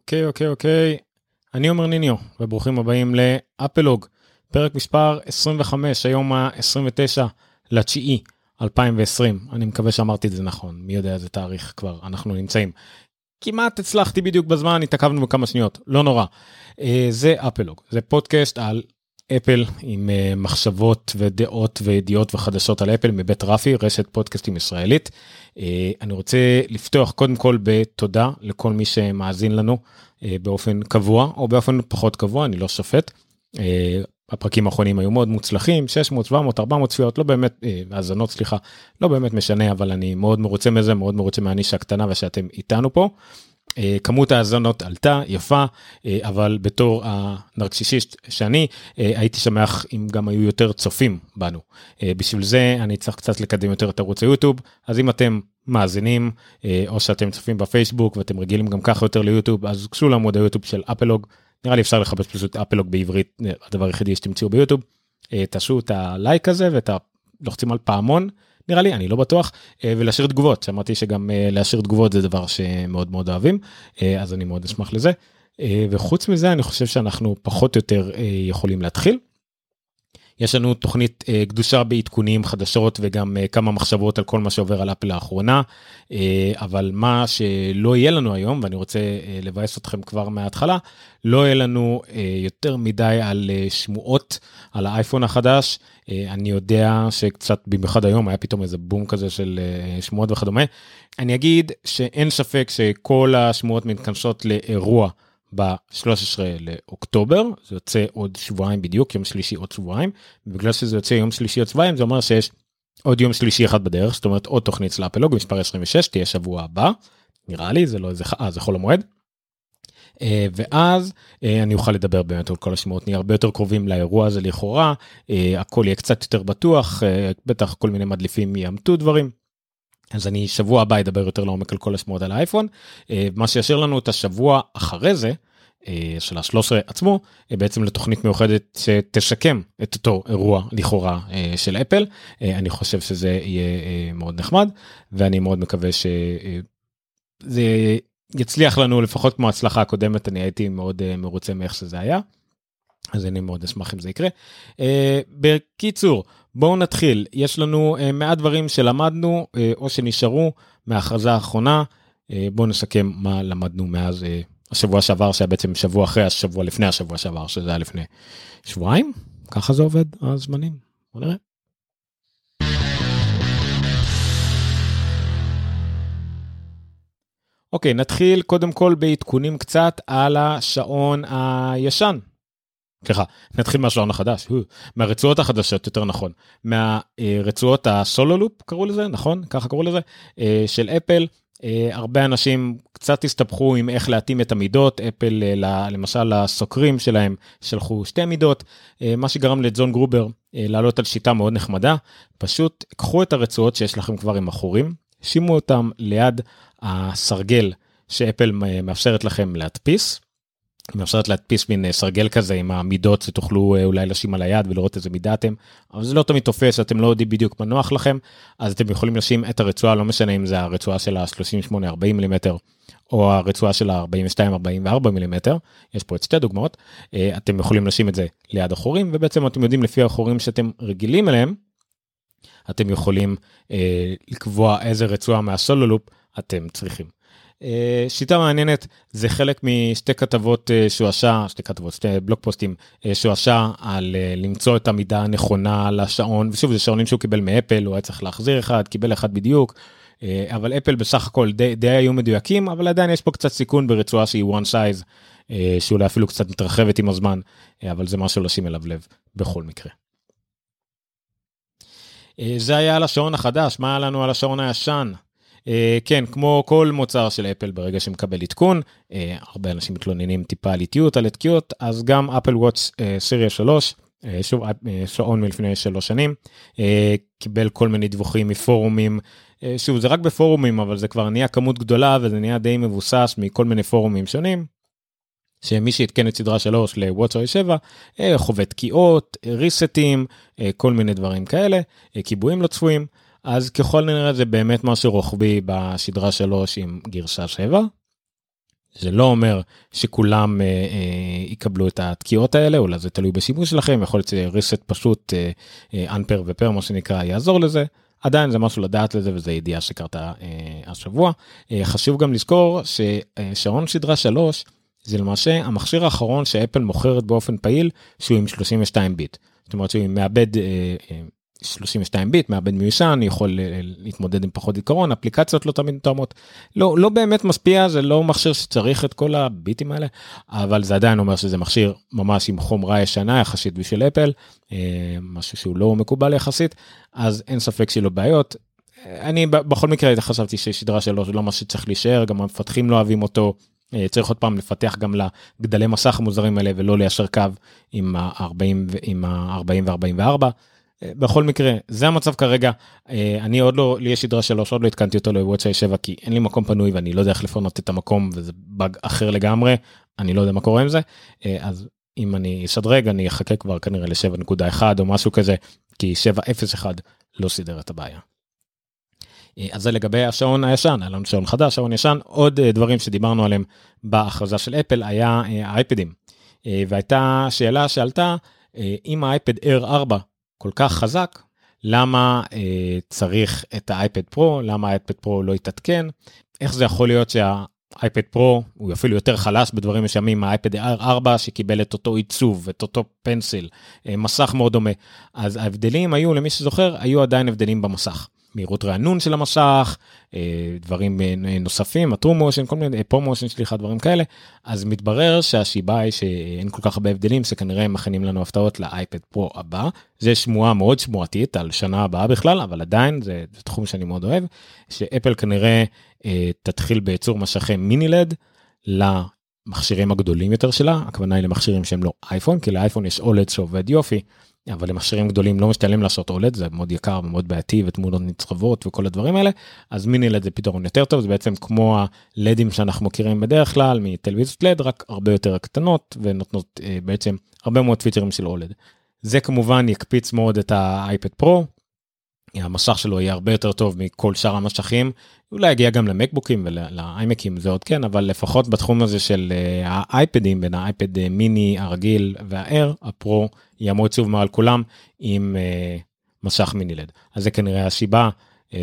אוקיי, אוקיי, אוקיי. אני עומר ניניו, וברוכים הבאים לאפלוג, פרק מספר 25, היום ה-29 לתשיעי 2020. אני מקווה שאמרתי את זה נכון, מי יודע איזה תאריך כבר אנחנו נמצאים. כמעט הצלחתי בדיוק בזמן, התעכבנו בכמה שניות, לא נורא. אה, זה אפלוג, זה פודקאסט על אפל עם uh, מחשבות ודעות וידיעות וחדשות על אפל מבית רפי רשת פודקאסטים ישראלית. Uh, אני רוצה לפתוח קודם כל בתודה לכל מי שמאזין לנו uh, באופן קבוע או באופן פחות קבוע אני לא שופט. הפרקים האחרונים היו מאוד מוצלחים 600 700 400 צפיות לא באמת האזנות סליחה לא באמת משנה אבל אני מאוד מרוצה מזה מאוד מרוצה מהנישה הקטנה ושאתם איתנו פה. אה, כמות האזנות עלתה יפה אה, אבל בתור הנרקסיסיסט שאני אה, הייתי שמח אם גם היו יותר צופים בנו בשביל זה אני צריך קצת לקדם יותר את ערוץ היוטיוב אז אם אתם מאזינים או שאתם צופים בפייסבוק ואתם רגילים גם ככה יותר ליוטיוב אז גשו לעמוד היוטיוב של אפלוג נראה לי אפשר לחפש פשוט אפלוג בעברית הדבר היחידי שתמצאו ביוטיוב תעשו את הלייק הזה ואת הלוחצים על פעמון. נראה לי אני לא בטוח אה, ולהשאיר תגובות שמעתי שגם אה, להשאיר תגובות זה דבר שמאוד מאוד אוהבים אה, אז אני מאוד אשמח לזה וחוץ מזה אני חושב שאנחנו פחות או יותר יכולים להתחיל. יש לנו תוכנית uh, קדושה בעדכונים חדשות וגם uh, כמה מחשבות על כל מה שעובר על אפל לאחרונה. uh, אבל מה שלא יהיה לנו היום ואני רוצה uh, לבאס אתכם כבר מההתחלה לא יהיה לנו uh, יותר מדי על uh, שמועות על האייפון החדש. uh, אני יודע שקצת במיוחד היום היה פתאום איזה בום כזה של uh, שמועות וכדומה. אני אגיד שאין ספק שכל השמועות מתכנסות לאירוע. ב-13 לאוקטובר, זה יוצא עוד שבועיים בדיוק, יום שלישי עוד שבועיים, בגלל שזה יוצא יום שלישי עוד שבועיים זה אומר שיש עוד יום שלישי אחד בדרך, זאת אומרת עוד תוכנית של אפלוג מספר 26 תהיה שבוע הבא, נראה לי זה לא איזה, אה זה חול המועד. Uh, ואז uh, אני אוכל לדבר באמת על כל השמות נהיה הרבה יותר קרובים לאירוע הזה לכאורה uh, הכל יהיה קצת יותר בטוח uh, בטח כל מיני מדליפים יאמתו דברים אז אני שבוע הבא אדבר יותר לעומק על כל השמועות על האייפון. אה, מה שישאיר לנו את השבוע אחרי זה, אה, של ה-13 עצמו, אה, בעצם לתוכנית מיוחדת שתשקם את אותו אירוע לכאורה של אפל. אני חושב שזה יהיה מאוד נחמד, ואני מאוד מקווה שזה יצליח לנו לפחות כמו ההצלחה הקודמת, אני הייתי מאוד מרוצה מאיך שזה היה. אז אני מאוד אשמח אם זה יקרה. בקיצור, בואו נתחיל, יש לנו uh, מעט דברים שלמדנו uh, או שנשארו מההכרזה האחרונה, uh, בואו נסכם מה למדנו מאז uh, השבוע שעבר שהיה בעצם שבוע אחרי השבוע לפני השבוע שעבר שזה היה לפני שבועיים, ככה זה עובד הזמנים, בוא נראה. אוקיי, נתחיל קודם כל בעדכונים קצת על השעון הישן סליחה, נתחיל מהשעון החדש, מהרצועות החדשות יותר נכון, מהרצועות הסולו לופ קראו לזה, נכון? ככה קראו לזה, אה, של אפל. אה, הרבה אנשים קצת הסתבכו עם איך להתאים את המידות, אפל אה, למשל לסוקרים שלהם שלחו שתי מידות, מה שגרם לג'ון גרובר לעלות על שיטה מאוד נחמדה, פשוט קחו את הרצועות שיש לכם כבר עם החורים, שימו אותם ליד הסרגל שאפל מאפשרת לכם להדפיס. מאפשרת להדפיס מין אה, סרגל כזה עם המידות שתוכלו אה, אולי לשים על היד ולראות איזה מידה אתם אבל זה לא תמיד תופס אתם לא יודעים בדיוק מה נוח לכם אז אתם יכולים לשים את הרצועה לא משנה אם זה הרצועה של ה-38 40 מילימטר או הרצועה של ה-42 44 מילימטר יש פה את שתי דוגמאות אה, אתם יכולים לשים את זה ליד החורים ובעצם אתם יודעים לפי החורים שאתם רגילים אליהם. אתם יכולים אה, לקבוע איזה רצועה מהסולו לופ אתם צריכים. אה, שיטה מעניינת זה חלק משתי כתבות אה, שהוא עשה שתי כתבות שתי בלוג פוסטים אה, שהוא עשה על למצוא את המידה הנכונה לשעון ושוב זה שעונים שהוא קיבל מאפל הוא היה צריך להחזיר אחד קיבל אחד בדיוק אבל אפל בסך הכל די, די היו מדויקים אבל עדיין יש פה קצת סיכון ברצועה שהיא one size שאולי אפילו קצת מתרחבת עם הזמן אבל זה משהו לשים אליו לב בכל מקרה. זה היה על השעון החדש מה היה לנו על השעון הישן. אה, כן, כמו כל מוצר של אפל ברגע שמקבל עדכון, אה, הרבה אנשים מתלוננים טיפה על איטיות, על התקיעות, אז גם אפל וואטס סיריה 3, שוב שעון מלפני שלוש שנים, אה, קיבל כל מיני דיווחים מפורומים, שוב זה רק בפורומים אבל זה כבר נהיה כמות גדולה וזה נהיה די מבוסס מכל מיני פורומים שונים. שמי שעדכן את סדרה 3 לוואטסאי 7 חווה תקיעות, ריסטים, כל מיני דברים כאלה, כיבויים לא צפויים. אז ככל נראה זה באמת משהו רוחבי בשדרה 3 עם גרשה 7. זה לא אומר שכולם אה, אה, יקבלו את התקיעות האלה, אולי זה תלוי בשימוש שלכם, יכול להיות שריסט פשוט, אה, אה, unpair ופר, מה שנקרא, יעזור לזה. עדיין זה משהו לדעת לזה וזה ידיעה שקרתה אה, השבוע. אה, חשוב גם לזכור ששעון שדרה 3 זה למעשה המכשיר האחרון שאפל מוכרת באופן פעיל שהוא עם 32 ביט. זאת אומרת שהוא מאבד אה, אה, 32 ביט מעבד מיושן יכול אה, להתמודד עם פחות עיקרון אפליקציות לא תמיד תואמות לא לא באמת משפיע זה לא מכשיר שצריך את כל הביטים האלה אבל זה עדיין אומר שזה מכשיר ממש עם חומרה ישנה יחסית בשביל אפל אה, משהו שהוא לא מקובל יחסית אז אין ספק שלא בעיות. אני בכל מקרה חשבתי ששדרה שלו זה לא מה שצריך להישאר גם המפתחים לא אוהבים אותו אה, צריך עוד פעם לפתח גם לגדלי מסך המוזרים האלה ולא ליישר קו עם ה-40 עם ה-40 ו-44. בכל מקרה זה המצב כרגע אה, אני עוד לא לי יש סדרה שלוש עוד לא התקנתי אותו לוואטסאי 7 כי אין לי מקום פנוי ואני לא יודע איך לפנות את המקום וזה באג אחר לגמרי אני לא יודע מה קורה עם זה אה, אז אם אני אשדרג אני אחכה כבר כנראה ל-7.1 או משהו כזה כי 7.0.1 לא סידר את הבעיה. אה, אז זה לגבי השעון הישן, היה לנו שעון חדש, שעון ישן, עוד דברים שדיברנו עליהם בהכרזה של אפל היה האייפדים. והייתה שאלה שעלתה אם האייפד Air 4 כל כך חזק, למה אה, צריך את האייפד Pro, למה האייפד Pro לא יתעדכן, איך זה יכול להיות שהאייפד Pro הוא אפילו יותר חלש בדברים מסוימים מהאייפד Air 4 שקיבל את אותו עיצוב, את אותו Pencil, אה, מסך מאוד דומה. אז ההבדלים היו, למי שזוכר, היו עדיין הבדלים במסך. מהירות רענון של המסך, אה, דברים אה, נוספים, ה True Motion, כל מיני ProMotion סליחה, דברים כאלה, אז מתברר שהשיבה היא שאין כל כך הרבה הבדלים, שכנראה הם מכינים לנו הפתעות לאייפד פרו הבא. זה שמועה מאוד שמועתית על שנה הבאה בכלל, אבל עדיין זה, זה תחום שאני מאוד אוהב, שאפל כנראה אה, תתחיל בייצור משכי מיני לד. למכשירים הגדולים יותר שלה, הכוונה היא למכשירים שהם לא אייפון, כי לאייפון יש אולד שעובד יופי, אבל למכשירים גדולים לא משתלם לעשות אולד זה מאוד יקר ומאוד בעייתי ותמונות נצרבות וכל הדברים האלה אז מיני לד זה פתרון יותר טוב זה בעצם כמו הלדים שאנחנו מכירים בדרך כלל מטלוויזיות לד רק הרבה יותר קטנות ונותנות אה, בעצם הרבה מאוד פיצ'רים של אולד. זה כמובן יקפיץ מאוד את האייפד פרו המסך שלו יהיה הרבה יותר טוב מכל שאר המשכים. אולי יגיע גם למקבוקים ולאיימקים זה עוד כן אבל לפחות בתחום הזה של אה, האייפדים בין האייפד אה, מיני הרגיל והאר הפרו יעמוד שוב מעל כולם עם uh, מסך מיני לד. אז זה כנראה הסיבה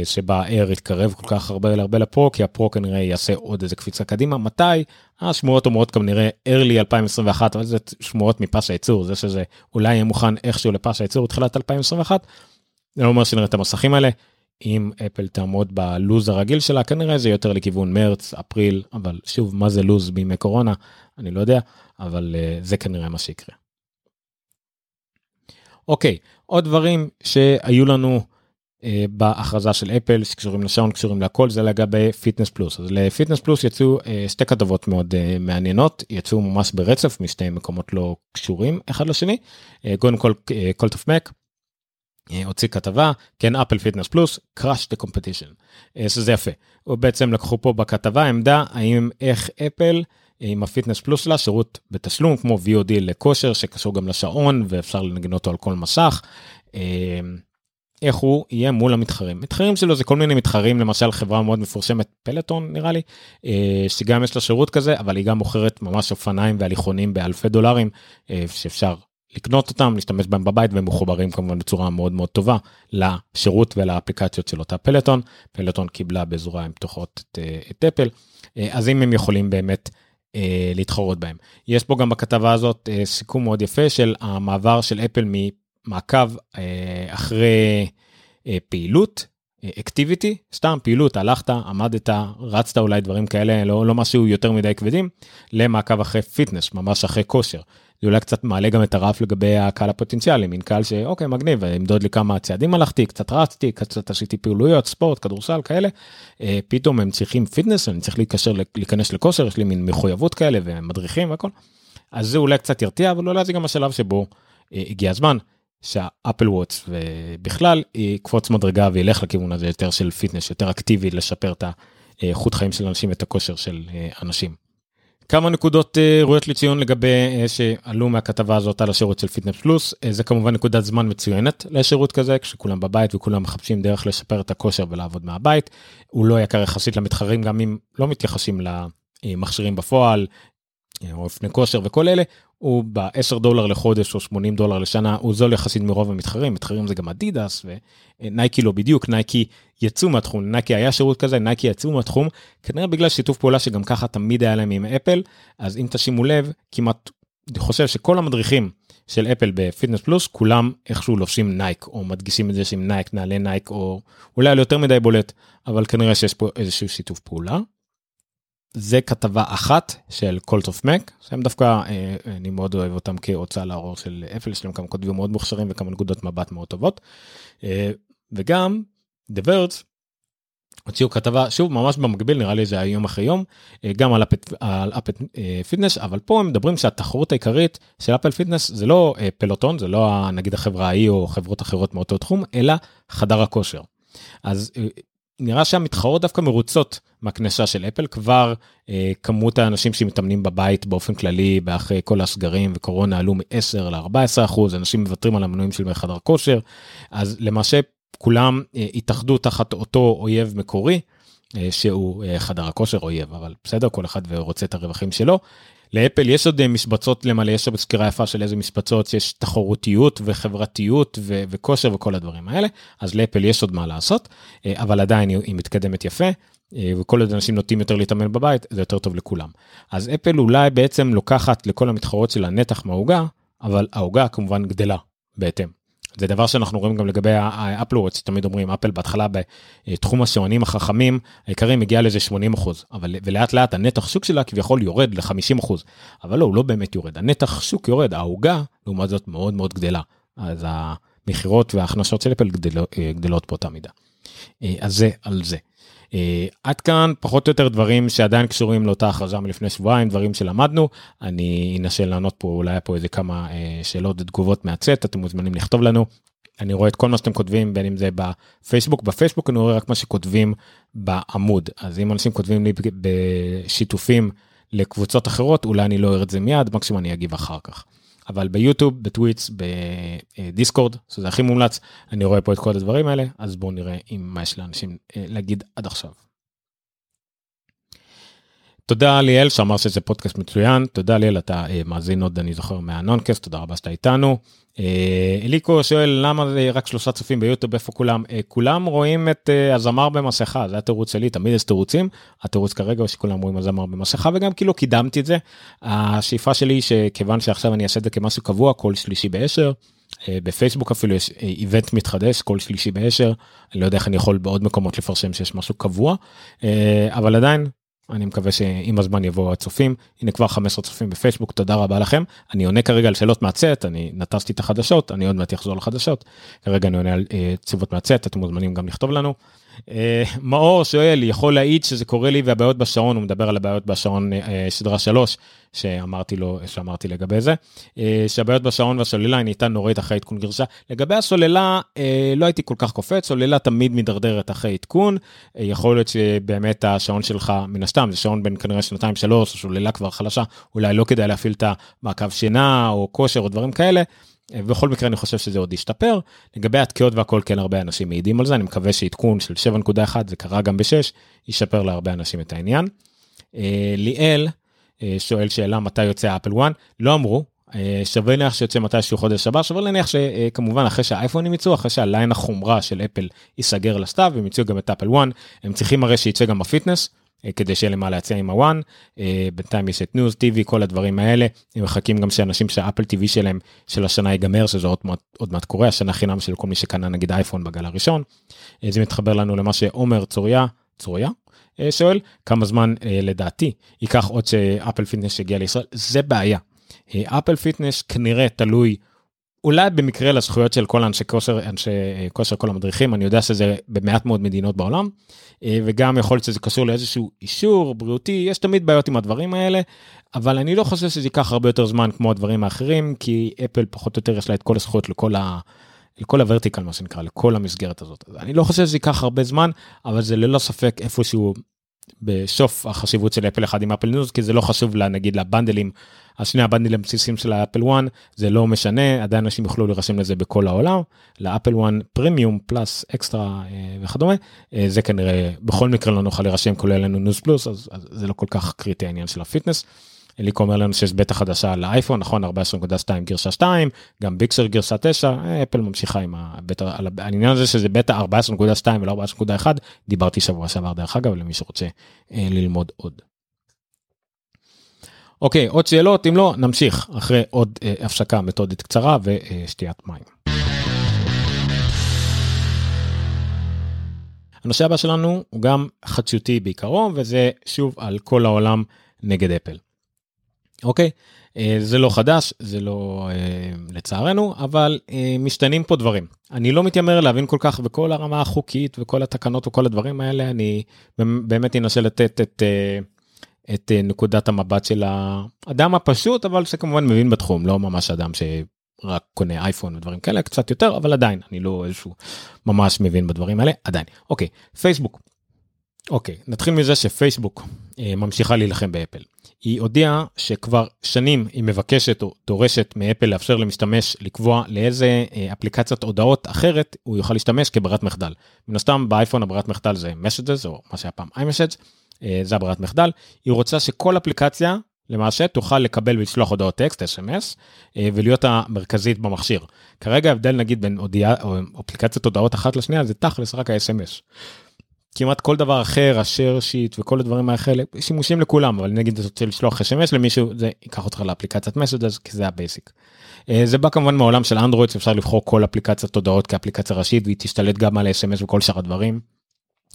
שבה אר יתקרב כל כך הרבה הרבה לפרו כי הפרו כנראה יעשה עוד איזה קפיצה קדימה. מתי? השמועות אומרות כנראה early 2021 אבל זה שמועות מפס הייצור. זה שזה אולי יהיה מוכן איכשהו לפס הייצור תחילת 2021. זה לא אומר שנראה את המסכים האלה. אם אפל תעמוד בלוז הרגיל שלה כנראה זה יותר לכיוון מרץ אפריל אבל שוב מה זה לוז בימי קורונה אני לא יודע אבל uh, זה כנראה מה שיקרה. אוקיי עוד דברים שהיו לנו uh, בהכרזה של אפל שקשורים לשעון קשורים לכל זה לגבי Fitness Plus אז ל Fitness Plus יצאו uh, שתי כתבות מאוד uh, מעניינות יצאו ממש ברצף משתי מקומות לא קשורים אחד לשני uh, קודם כל Cult of Mac הוציא כתבה Can Apple Fitness Plus crush the competition שזה יפה. הוא בעצם לקחו פה בכתבה עמדה האם איך אפל עם הפיטנס פלוס שלה שירות בתשלום כמו VOD לכושר שקשור גם לשעון ואפשר לנגן אותו על כל מסך. איך הוא יהיה מול המתחרים מתחרים שלו זה כל מיני מתחרים למשל חברה מאוד מפורשמת פלטון נראה לי שגם יש לה שירות כזה אבל היא גם מוכרת ממש אופניים והליכונים באלפי דולרים שאפשר לקנות אותם להשתמש בהם בבית והם מחוברים כמובן בצורה מאוד מאוד טובה לשירות ולאפליקציות של אותה פלטון Peloton קיבלה בזרועיים פתוחות את, את אפל אז אם הם יכולים באמת אה, להתחרות בהם. יש פה גם בכתבה הזאת אה, סיכום מאוד יפה של המעבר של אפל ממעקב אה, אחרי אה, פעילות, activity, סתם פעילות, הלכת, עמדת, רצת אולי דברים כאלה, לא, לא משהו יותר מדי כבדים, למעקב אחרי fitness, ממש אחרי כושר. זה אולי קצת מעלה גם את הרף לגבי הקהל הפוטנציאלי, מין קהל שאוקיי מגניב, ימדוד לי כמה צעדים הלכתי, קצת רצתי, קצת עשיתי פעילויות, ספורט, כדורסל כאלה, אה, פתאום הם צריכים fitness, אני צריך להיקשר, להיכנס לכושר, יש לי מין מחויבות כאלה ומדריכים והכל. אז זה אולי קצת ירתיע, אבל אולי זה גם השלב שבו אה, הגיע הזמן שה Apple Watch ובכלל יקפוץ מדרגה וילך לכיוון הזה יותר של fitness, יותר אקטיבי, לשפר את האיכות חיים של אנשים ואת הכושר של אה, אנשים. כמה נקודות uh, ראויות לציון לגבי uh, שעלו מהכתבה הזאת על השירות של Fitness Plus. uh, זה כמובן נקודת זמן מצוינת לשירות כזה כשכולם בבית וכולם מחפשים דרך לשפר את הכושר ולעבוד מהבית. הוא לא יקר יחסית למתחרים גם אם לא מתייחסים מכשירים בפועל, או אופני כושר וכל אלה, הוא ב-10 דולר לחודש או 80 דולר לשנה, הוא זול יחסית מרוב המתחרים, מתחרים זה גם אדידס ונייקי לא בדיוק, נייקי יצאו מהתחום, נייקי היה שירות כזה, נייקי יצאו מהתחום, כנראה בגלל שיתוף פעולה שגם ככה תמיד היה להם עם אפל, אז אם תשימו לב, כמעט, אני חושב שכל המדריכים של אפל ב Fitness Plus, כולם איכשהו לובשים נייק, או מדגישים את זה שעם נייק, נעלי נייק, או אולי יותר מדי בולט, אבל כנראה שיש פה איזשהו שיתוף פעולה. זה כתבה אחת של Cult of Mac שהם דווקא אה, אני מאוד אוהב אותם כהוצאה לאור של אפל יש להם כמה כותבים מאוד מוכשרים וכמה נקודות מבט מאוד טובות. אה, וגם The Verge הוציאו כתבה שוב ממש במקביל נראה לי זה היום אחרי יום אה, גם על Apple Fitness אבל פה הם מדברים שהתחרות העיקרית של Apple Fitness זה לא Peloton זה לא נגיד החברה ההיא או חברות אחרות מאותו תחום אלא חדר הכושר. אז נראה שהמתחרות דווקא מרוצות מהכניסה של אפל. כבר אה, כמות האנשים שמתאמנים בבית באופן כללי באחרי כל הסגרים וקורונה עלו מ-10 ל-14 אחוז אנשים מוותרים על המנויים של חדר כושר. אז למעשה כולם אה, התאחדו תחת אותו אויב מקורי אה, שהוא אה, חדר הכושר אויב אבל בסדר כל אחד ורוצה את הרווחים שלו לאפל יש עוד אה, משבצות למלא, יש עוד סקירה יפה של איזה משבצות שיש תחרותיות וחברתיות ו- וכושר וכל הדברים האלה, אז לאפל יש עוד מה לעשות, אה, אבל עדיין היא מתקדמת יפה. אה, וכל עוד אנשים נוטים יותר להתאמן בבית זה יותר טוב לכולם. אז אפל אולי בעצם לוקחת לכל המתחרות של הנתח מהעוגה, אבל העוגה כמובן גדלה בהתאם. זה דבר שאנחנו רואים גם לגבי האפלוורץ, תמיד אומרים אפל בהתחלה בתחום השעונים החכמים העיקריים הגיע לזה 80 אחוז, אבל ולאט לאט הנתח שוק שלה כביכול יורד ל-50 אחוז, אבל לא, הוא לא באמת יורד, הנתח שוק יורד, העוגה לעומת זאת מאוד מאוד גדלה, אז המכירות וההכנסות של אפל גדלות, גדלות באותה מידה. אה, אז זה על זה. Uh, עד כאן פחות או יותר דברים שעדיין קשורים לאותה הכרזה מלפני שבועיים דברים שלמדנו אני אנסה לענות פה אולי היה פה איזה כמה uh, שאלות ותגובות מהצט אתם מוזמנים לכתוב לנו. אני רואה את כל מה שאתם כותבים בין אם זה בפייסבוק בפייסבוק אני רואה רק מה שכותבים בעמוד אז אם אנשים כותבים לי בשיתופים לקבוצות אחרות אולי אני לא אראה את זה מיד מקסימום אני אגיב אחר כך. אבל ביוטיוב בטוויטס בדיסקורד שזה הכי מומלץ אני רואה פה את כל הדברים האלה אז בואו נראה אם מה יש לאנשים אה, להגיד עד עכשיו. תודה ליאל שאמר שזה פודקאסט מצוין תודה ליאל אתה אה, מאזין עוד אני זוכר מהנונקסט תודה רבה שאתה איתנו. אה, אליקו שואל למה זה רק שלושה צופים ביוטיוב? איפה כולם? כולם רואים את הזמר במסכה. זה התירוץ שלי תמיד יש תירוצים. התירוץ כרגע הוא שכולם רואים הזמר במסכה וגם כאילו קידמתי את זה. השאיפה שלי שכיוון שעכשיו אני אעשה את זה כמשהו קבוע כל שלישי בעשר. בפייסבוק אפילו יש איבנט מתחדש כל שלישי בעשר. אני לא יודע איך אני יכול בעוד מקומות לפרשם שיש משהו קבוע אבל עדיין אני מקווה שעם הזמן יבואו הצופים. הנה כבר 15 צופים בפייסבוק תודה רבה לכם. אני עונה כרגע על שאלות מהצט אני נטשתי את החדשות אני עוד מעט אחזור לחדשות. כרגע אני עונה על אה, תשובות מהצט אתם מוזמנים גם לכתוב לנו. אה, מאור שואל יכול להעיד שזה קורה לי והבעיות בשעון הוא מדבר על הבעיות בשעון אה, שדרה 3 שאמרתי לו שאמרתי לגבי זה. אה, שהבעיות בשעון והסוללה היא נהייתה נוראית אחרי עדכון גרשה. לגבי הסוללה לא הייתי כל כך קופץ סוללה תמיד מידרדרת אחרי עדכון. יכול להיות שבאמת השעון שלך מן הסתם זה שעון בין כנראה שנתיים שלוש סוללה כבר חלשה אולי לא כדאי להפעיל את המעקב שינה או כושר או דברים כאלה בכל מקרה אני חושב שזה עוד ישתפר. לגבי התקיעות והכל כן הרבה אנשים מעידים על זה. אני מקווה שעדכון של 7.1 זה קרה גם ב-6 ישפר להרבה אנשים את העניין. אה, ליאל אה, שואל שאלה מתי יוצא Apple One לא אמרו. אה, שווה להניח שיוצא מתי שהוא חודש הבא שווה להניח שכמובן אחרי שהאייפונים יצאו אחרי שה line החומרה של אפל ייסגר לסתיו הם יצאו גם את Apple One הם צריכים הרי שיצא גם ב Fitness אה, כדי שיהיה למה להציע עם ה One אה, בינתיים יש את News TV כל הדברים האלה הם מחכים גם שאנשים שה Apple TV שלהם של השנה ייגמר שזה עוד מעט עוד מעט קורה השנה חינם של כל מי שקנה נגיד אייפון בגל הראשון. אה, זה מתחבר לנו למה שעומר צוריה צוריה שואל כמה זמן לדעתי ייקח עוד ש Apple Fitness יגיע לישראל זה בעיה. Apple Fitness כנראה תלוי אולי במקרה לזכויות של כל אנשי כושר אנשי כושר כל המדריכים אני יודע שזה במעט מאוד מדינות בעולם אה, וגם יכול להיות שזה קשור לאיזשהו אישור בריאותי יש תמיד בעיות עם הדברים האלה אבל אני לא חושב שזה ייקח הרבה יותר זמן כמו הדברים האחרים כי אפל פחות או יותר יש לה את כל הזכויות לכל ה... לכל ה vertical מה שנקרא לכל המסגרת הזאת. אני לא חושב שזה ייקח הרבה זמן אבל זה ללא ספק איפשהו בסוף החשיבות של Apple One עם Apple News כי זה לא חשוב לה נגיד ל bundleים השני ה bundleים הבסיסיים של ה Apple One זה לא משנה עדיין אנשים יוכלו להירשם לזה בכל העולם ל Apple One premium plus extra וכדומה אה, זה כנראה בכל מקרה לא נוכל להירשם כולל לנו News Plus אז, אז זה לא כל כך קריטי העניין של ה Fitness. אליקו אומר לנו שיש בטא חדשה לאייפון נכון 14.2 גרשה 2 גם ביקסר גרשה 9 אפל ממשיכה עם הבטא על העניין הזה שזה בטא 14.2 ולא 14.1 דיברתי שבוע שעבר דרך אגב למי שרוצה אה, ללמוד עוד. אוקיי עוד שאלות אם לא נמשיך אחרי עוד אה, הפסקה מתודית קצרה ושתיית מים. הנושא הבא שלנו הוא גם חדשותי בעיקרו וזה שוב על כל העולם נגד אפל. אוקיי? אה, זה לא חדש, זה לא אה, לצערנו, אבל אה, משתנים פה דברים. אני לא מתיימר להבין כל כך בכל הרמה החוקית וכל התקנות וכל הדברים האלה, אני באמת אנסה לתת את, את נקודת המבט של האדם הפשוט, אבל שכמובן מבין בתחום, לא ממש אדם שרק קונה אייפון ודברים כאלה, קצת יותר, אבל עדיין, אני לא איזשהו ממש מבין בדברים האלה, עדיין. אוקיי, פייסבוק. אוקיי, נתחיל מזה שפייסבוק ממשיכה להילחם באפל. היא הודיעה שכבר שנים היא מבקשת או דורשת מאפל לאפשר למשתמש לקבוע לאיזה אה, אפליקציית הודעות אחרת הוא יוכל להשתמש כברירת מחדל. מן הסתם באייפון הברירת מחדל זה messages או מה שהיה פעם iMessage, אה, זה הברירת מחדל. היא רוצה שכל אפליקציה למעשה תוכל לקבל ולשלוח הודעות טקסט sms אה, ולהיות המרכזית במכשיר. כרגע ההבדל נגיד בין הודעה או אפליקציית הודעות אחת לשנייה זה תכלס רק ה-SMS. כמעט כל דבר אחר, ה share sheet וכל הדברים האלה, שימושים לכולם, אבל נגיד אתה רוצה לשלוח SMS למישהו, זה ייקח אותך לאפליקציית Messages, כי זה ה basic. אה, זה בא כמובן מעולם של אנדרואיד, שאפשר לבחור כל אפליקציית הודעות כאפליקציה ראשית, והיא תשתלט גם על SMS וכל שאר הדברים.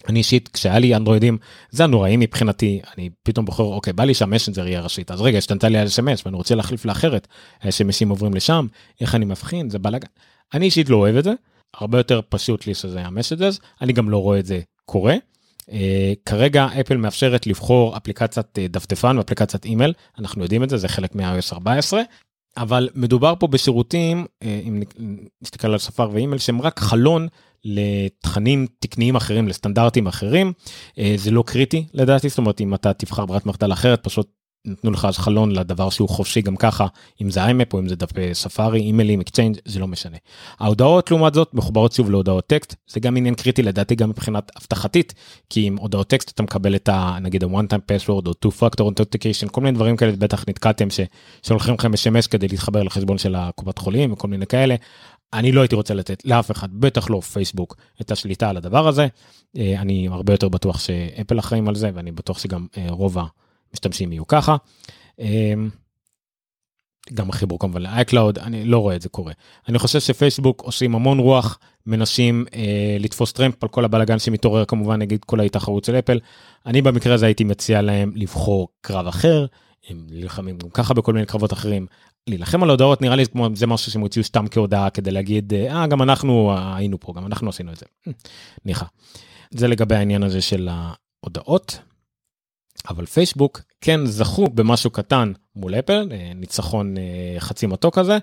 אני אישית, כשהיה לי אנדרואידים, זה הנוראים מבחינתי, אני פתאום בוחר, אוקיי, בא לי שה Messenger יהיה ראשית, אז רגע, השתנתה לי על SMS ואני רוצה להחליף לאחרת, ה-SMSים עוברים לשם, איך אני מבחין, זה בלאגן. אני אישית לא אוהב את זה, הרבה יותר פשוט לי שזה המסג'ז, אני גם לא רואה את זה קורה. Uh, כרגע אפל מאפשרת לבחור אפליקציית uh, דפדפן ואפליקציית אימייל. אנחנו יודעים את זה זה חלק מה-iOS 14 אבל מדובר פה בשירותים uh, אם נסתכל על ספר ואימייל שהם רק חלון לתכנים תקניים אחרים לסטנדרטים אחרים. uh, זה לא קריטי לדעתי. זאת אומרת אם אתה תבחר ברירת מחדל אחרת פשוט נתנו לך אז חלון לדבר שהוא חופשי גם ככה אם זה איימפ או אם זה דף ספארי אימיילים Exchange זה לא משנה. ההודעות לעומת זאת מחוברות שוב להודעות טקסט זה גם עניין קריטי לדעתי גם מבחינת אבטחתית כי עם הודעות טקסט אתה מקבל את ה... נגיד ה-one time password או 2 factor authentication כל מיני דברים כאלה בטח נתקלתם ששולחים לכם SMS כדי להתחבר לחשבון של הקופת חולים וכל מיני כאלה. אני לא הייתי רוצה לתת לאף אחד בטח לא פייסבוק את השליטה על הדבר הזה אה, אני הרבה יותר בטוח שאפל אחראים על זה ואני בטוח שגם אה, רוב משתמשים יהיו ככה. אמ, גם החיבור כמובן ל-iCloud, אני לא רואה את זה קורה. אני חושב שפייסבוק עושים המון רוח, מנסים אה, לתפוס טרמפ על כל הבלאגן שמתעורר כמובן נגיד כל ההתחרות של אפל. אני במקרה הזה הייתי מציע להם לבחור קרב אחר, הם נלחמים גם ככה בכל מיני קרבות אחרים. להילחם על הודעות נראה לי כמו זה משהו שהם הוציאו סתם כהודעה כדי להגיד אה גם אנחנו היינו פה גם אנחנו עשינו את זה. ניחא. זה לגבי העניין הזה של ההודעות. אבל פייסבוק כן זכו במשהו קטן מול אפל אה, ניצחון אה, חצי מתוק כזה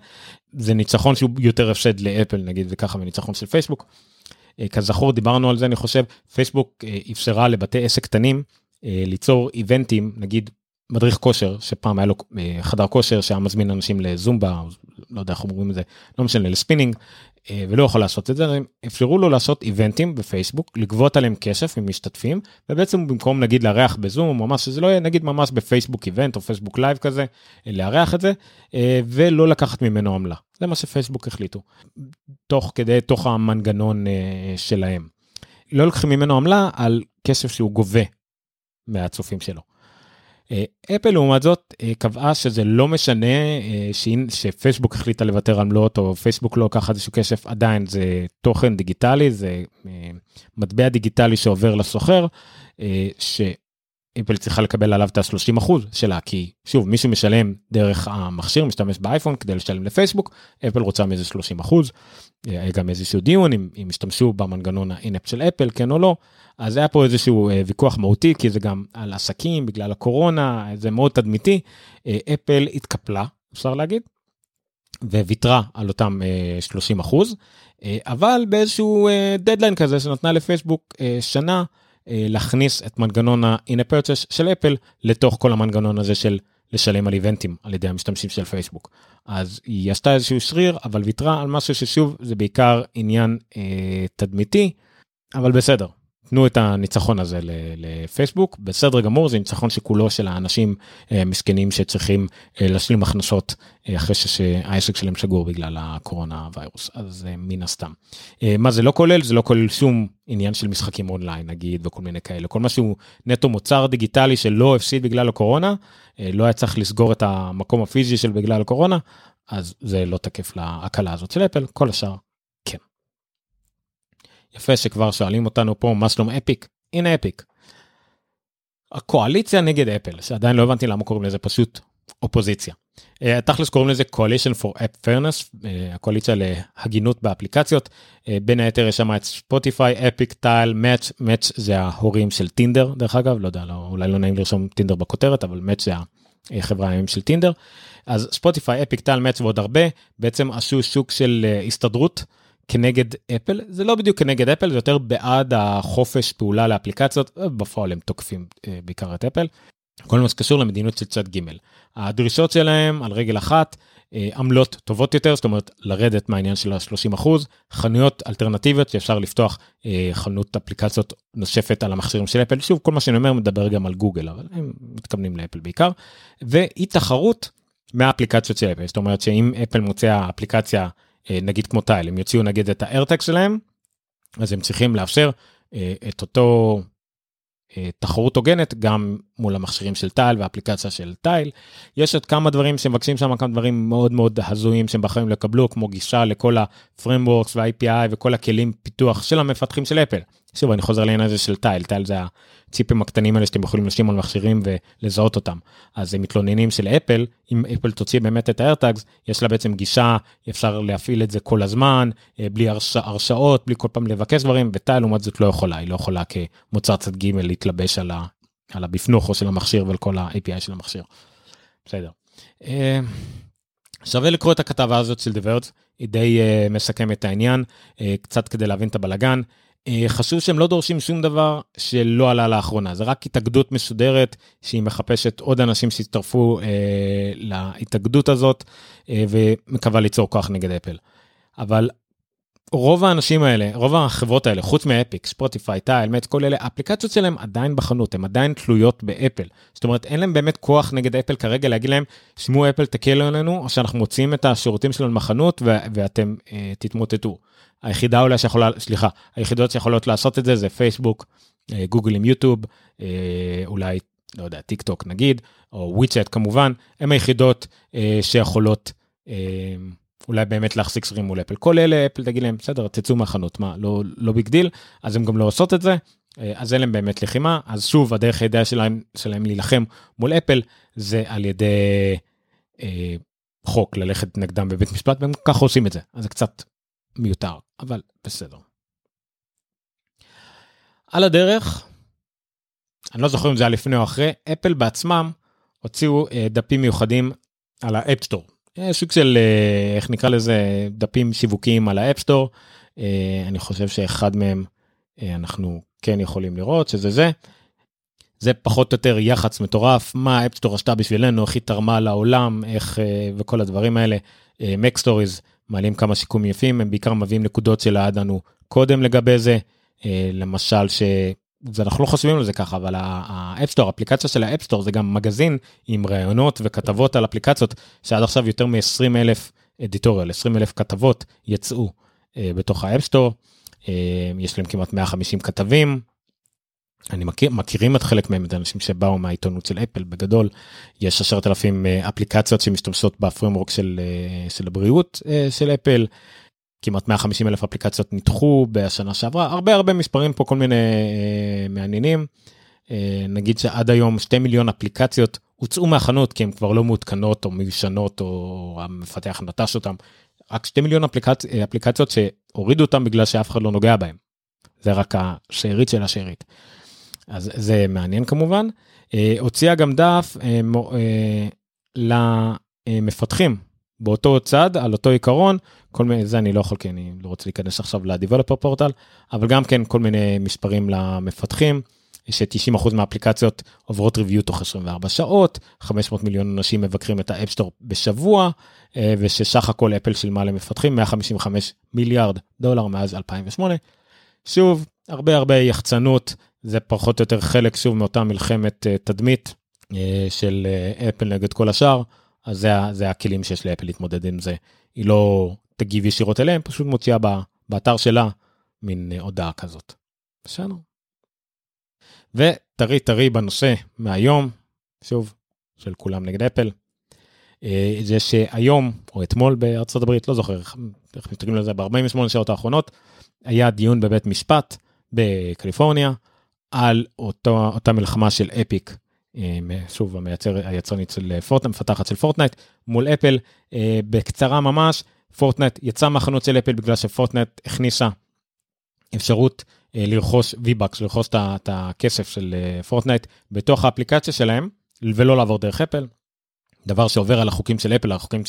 זה ניצחון שהוא יותר הפסד לאפל נגיד וככה מניצחון של פייסבוק. אה, כזכור דיברנו על זה אני חושב פייסבוק אפשרה לבתי עסק קטנים ליצור eventים נגיד מדריך כושר שפעם היה לו חדר כושר שהיה מזמין אנשים לזומבה לא יודע איך אומרים את זה לא משנה לספינינג ולא יכול לעשות את זה, הם אפשרו לו לעשות eventים בפייסבוק, לגבות עליהם כסף ממשתתפים, ובעצם במקום נגיד לארח ב Zoom, ממש שזה לא יהיה נגיד ממש ב Facebook event או Facebook Live כזה, אה, לארח את זה, אה, ולא לקחת ממנו עמלה. זה מה שפייסבוק החליטו, תוך כדי, תוך המנגנון שלהם. לא לוקחים ממנו עמלה על כסף שהוא גובה מהצופים שלו. אה, אפל לעומת זאת אה, קבעה שזה לא משנה אה, שפייסבוק החליטה לוותר עמלות או פייסבוק לא לקח איזשהו כסף עדיין זה תוכן דיגיטלי זה מטבע דיגיטלי שעובר לסוחר שאפל צריכה לקבל עליו את ה-30 אחוז שלה כי שוב מישהו משלם דרך המכשיר משתמש באייפון כדי לשלם לפייסבוק אפל רוצה מאיזה 30 אחוז. היה גם איזשהו דיון אם, אם השתמשו במנגנון האינפ של אפל כן או לא אז היה פה איזשהו אה, ויכוח מהותי כי זה גם על עסקים בגלל הקורונה זה מאוד תדמיתי אה, אפל התקפלה אפשר להגיד. וויתרה על אותם 30 אה, אחוז אבל באיזשהו דדליין כזה שנתנה לפייסבוק שנה להכניס את מנגנון ה-in purchase של אפל לתוך כל המנגנון הזה של לשלם על איבנטים על ידי המשתמשים של פייסבוק. אז היא עשתה איזשהו שריר אבל ויתרה על משהו ששוב זה בעיקר עניין אה, תדמיתי אבל בסדר תנו את הניצחון הזה לפייסבוק. בסדר גמור זה ניצחון שכולו של האנשים אה, מסכנים שצריכים אה, להשלים הכנסות אה, אחרי שהעסק שלהם סגור בגלל הקורונה ויירוס אז מן הסתם. מה זה לא כולל? זה לא כולל שום עניין של משחקים אונליין נגיד וכל מיני כאלה. כל מה שהוא נטו מוצר דיגיטלי שלא הפסיד בגלל הקורונה לא היה צריך לסגור את המקום הפיזי של בגלל הקורונה אז זה לא תקף להקלה הזאת של אפל. כל השאר יפה שכבר שואלים אותנו פה מה שלום Epic הנה Epic. הקואליציה נגד אפל שעדיין לא הבנתי למה קוראים לזה פשוט אופוזיציה. Uh, תכלס קוראים לזה Coalition for App Fairness uh, הקואליציה להגינות באפליקציות uh, בין היתר יש שם את Spotify Epic Tile Match Match זה ההורים של טינדר דרך אגב לא יודע לא, אולי לא נעים לרשום טינדר בכותרת אבל Match זה החברה האם של טינדר אז Spotify Epic Tile Match ועוד הרבה בעצם עשו שוק של הסתדרות. כנגד אפל? זה לא בדיוק כנגד אפל זה יותר בעד החופש פעולה לאפליקציות. בפועל הם תוקפים אה, בעיקר את אפל. כל מה שקשור למדינות של צד ג' הדרישות שלהם על רגל אחת אה, עמלות טובות יותר זאת אומרת לרדת מהעניין של ה-30 אחוז חנויות אלטרנטיביות שאפשר לפתוח אה, חנות אפליקציות נוספת על המכשירים של אפל. שוב כל מה שאני אומר מדבר גם על גוגל אבל הם מתכוונים לאפל בעיקר. ואי תחרות מהאפליקציות של אפל. זאת אומרת שאם אפל מוצאה אפליקציה נגיד כמו טייל הם יוציאו נגיד את הארטק שלהם אז הם צריכים לאפשר אה, את אותו אה, תחרות הוגנת גם מול המכשירים של טייל ואפליקציה של טייל. יש עוד כמה דברים שמבקשים שם כמה דברים מאוד מאוד הזויים שהם בחיים לקבלו כמו גישה לכל ה-frameworks וה-API וכל הכלים פיתוח של המפתחים של אפל. שוב אני חוזר לעניין הזה של טייל טייל זה הציפים הקטנים האלה שאתם יכולים לשים על מכשירים ולזהות אותם אז הם מתלוננים של אפל אם אפל תוציא באמת את האיירטאגס יש לה בעצם גישה אפשר להפעיל את זה כל הזמן אה, בלי הרש... הרשאות בלי כל פעם לבקש דברים וטייל לעומת זאת לא יכולה היא לא יכולה כמוצר צד ג' להתלבש על, ה... על הביפנוכו של המכשיר ועל כל ה-API של המכשיר. בסדר. אה, שווה לקרוא את הכתבה הזאת של דברת היא די uh, מסכמת את העניין uh, קצת כדי להבין את הבלגן. אה, חשוב שהם לא דורשים שום דבר שלא עלה לאחרונה זה רק התאגדות מסודרת שהיא מחפשת עוד אנשים שיצטרפו אה, להתאגדות הזאת אה, ומקווה ליצור כוח נגד אפל. אבל רוב האנשים האלה רוב החברות האלה חוץ מ Epic Spotify Tile Match כל אלה אפליקציות שלהם עדיין בחנות הם עדיין תלויות באפל זאת אומרת אין להם באמת כוח נגד אפל כרגע להגיד להם שמעו אפל תקלו עלינו או שאנחנו מוציאים את השירותים שלנו מהחנות ואתם אה, תתמוטטו. היחידה אולי שיכולה, סליחה, היחידות שיכולות לעשות את זה זה פייסבוק, אה, גוגל עם YouTube, אה, אולי, לא יודע, טיק טוק נגיד, או WeChat כמובן, הם היחידות אה, שיכולות אולי באמת להחזיק סרים מול אפל. כל אלה אפל תגיד להם, בסדר, תצאו מהחנות, מה, לא, לא big deal, אז הם גם לא עושות את זה, אז אין להם באמת לחימה, אז שוב, הדרך היחידה שלהם, שלהם להילחם מול אפל זה על ידי אה, חוק, ללכת נגדם בבית משפט, והם ככה עושים את זה, אז זה קצת מיותר, אבל בסדר. על הדרך, אני לא זוכר אם זה היה לפני או אחרי, אפל בעצמם הוציאו אה, דפים מיוחדים על ה App Store. סוג של אה, איך נקרא לזה דפים שיווקיים על ה App Store. אה, אני חושב שאחד מהם אה, אנחנו כן יכולים לראות שזה זה. זה פחות או יותר יח"צ מטורף מה ה-App Store עשתה בשבילנו איך היא תרמה לעולם איך אה, וכל הדברים האלה. מק סטוריז אה, מעלים כמה שיקופים יפים, הם בעיקר מביאים נקודות שלא ידענו קודם לגבי זה, אה, למשל ש... זה אנחנו לא חושבים על זה ככה אבל האפסטור אפליקציה של האפסטור זה גם מגזין עם ראיונות וכתבות על אפליקציות שעד עכשיו יותר מ-20 אלף editorial 20 אלף כתבות יצאו אה, בתוך ה-App Store אה, יש להם כמעט 150 כתבים. אני מכיר מכירים את חלק מהם את האנשים שבאו מהעיתונות של אפל בגדול. יש עשרת אלפים אה, אפליקציות שמשתמשות בפרמורק של אה, של הבריאות אה, של אפל. כמעט 150 אלף אפליקציות נדחו בשנה שעברה הרבה הרבה מספרים פה כל מיני מעניינים. נגיד שעד היום 2 מיליון אפליקציות הוצאו מהחנות כי הן כבר לא מעודכנות או מיושנות או המפתח נטש אותם. רק 2 מיליון אפליקצ... אפליקציות שהורידו אותם בגלל שאף אחד לא נוגע בהם. זה רק השארית של השארית. אז זה מעניין כמובן. אה, הוציאה גם דף אה, אה, למפתחים באותו צד, על אותו עיקרון, כל מיני, זה אני לא יכול, כי אני לא רוצה להיכנס עכשיו לדיבלופר פורטל, אבל גם כן כל מיני מספרים למפתחים, ש-90% מהאפליקציות עוברות review תוך 24 שעות, 500 מיליון אנשים מבקרים את ה-App Store בשבוע, אה, ושסך הכל אפל שילמה למפתחים 155 מיליארד דולר מאז 2008. שוב, הרבה הרבה יחצנות, זה פחות או יותר חלק שוב מאותה מלחמת אה, תדמית אה, של אפל נגד כל השאר, אז זה, זה הכלים שיש לאפל להתמודד עם זה. היא לא תגיב ישירות אליהם, פשוט מוציאה באתר שלה מין הודעה כזאת. בסדר. וטרי טרי בנושא מהיום, שוב, של כולם נגד אפל, אה, זה שהיום או אתמול בארצות הברית, לא זוכר איך מסתכלים על זה, ב-48 שעות האחרונות, היה דיון בבית משפט בקליפורניה על אותו, אותה מלחמה של Epic, אה, שוב המייצר היצרנית של פורטנייט, מפתחת של פורטנייט, מול אפל, אה, בקצרה ממש, פורטנייט יצא מהחנות של אפל בגלל שפורטנייט הכניסה אפשרות אה, לרכוש V-Bucks, לרכוש את הכסף של פורטנייט אה, בתוך האפליקציה שלהם, ולא לעבור דרך אפל. דבר שעובר על החוקים של אפל, החוקים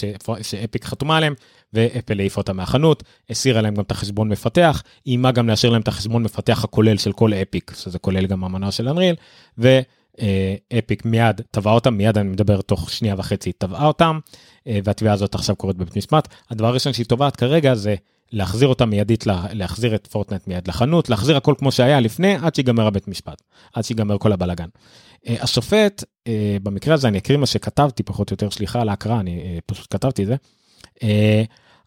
ש-Epic חתומה עליהם, ואפל העיפה אותם מהחנות, הסירה להם גם את החשבון מפתח, איימה גם להסיר להם את החשבון מפתח הכולל של כל Epic, שזה כולל גם המנוע של Unreal, ו-Epic מיד תבעה אותם, מיד אני מדבר תוך שנייה וחצי תבעה אותם, אה, והתביעה הזאת עכשיו קורית בבית משפט. הדבר הראשון שהיא תובעת כרגע זה להחזיר אותה מיידית, להחזיר את פורטנט מיד לחנות, להחזיר הכל כמו שהיה לפני, עד שיגמר הבית משפט, עד שיגמר כל הבלאגן. אה, השופט, אה, במקרה הזה אני אקריא מה שכתבתי פחות או יותר, סליחה על ההקראה, אני אה, פשוט כתבתי את זה.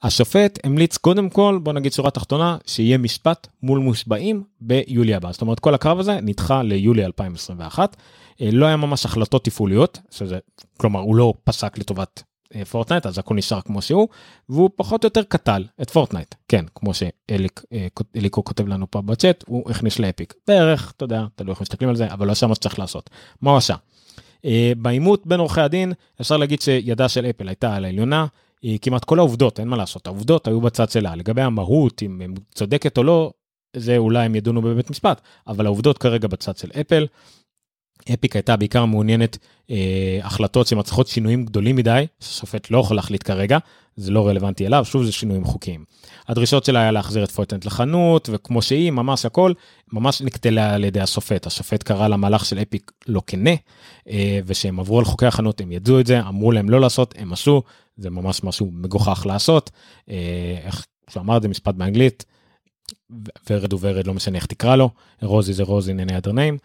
השופט המליץ קודם כל, בוא נגיד שורה תחתונה, שיהיה משפט מול מושבעים ביולי הבא. זאת אומרת, כל הקרב הזה נדחה ליולי 2021. לא היה ממש החלטות תפעוליות, שזה, כלומר, הוא לא פסק לטובת פורטנייט אז הכל נשאר כמו שהוא והוא פחות או יותר קטל את פורטנייט כן כמו שאליקו כותב לנו פה בצ'אט הוא הכניס ל-Epic בערך אתה יודע תלוי איך מסתכלים על זה אבל לא שם מה שצריך לעשות מה הוא עשה. אה, בעימות בין עורכי הדין אפשר להגיד שידה של אפל הייתה על העליונה כמעט כל העובדות אין מה לעשות העובדות היו בצד שלה לגבי המהות אם הם צודקת או לא זה אולי הם ידונו בבית משפט אבל העובדות כרגע בצד של אפל. אפיק הייתה בעיקר מעוניינת אה, החלטות שמצריכות שינויים גדולים מדי, ששופט לא יכול להחליט כרגע, זה לא רלוונטי אליו, שוב זה שינויים חוקיים. הדרישות שלה היה להחזיר את פויטנט לחנות, וכמו שהיא, ממש הכל, ממש נקטלה על ידי השופט. השופט קרא למהלך של אפיק לא כנה, אה, ושהם עברו על חוקי החנות, הם ידעו את זה, אמרו להם לא לעשות, הם עשו, זה ממש משהו מגוחך לעשות. אה, איך שהוא אמר את זה משפט באנגלית, ורד וורד, לא משנה איך תקרא לו, רוזי זה רוזי any other name.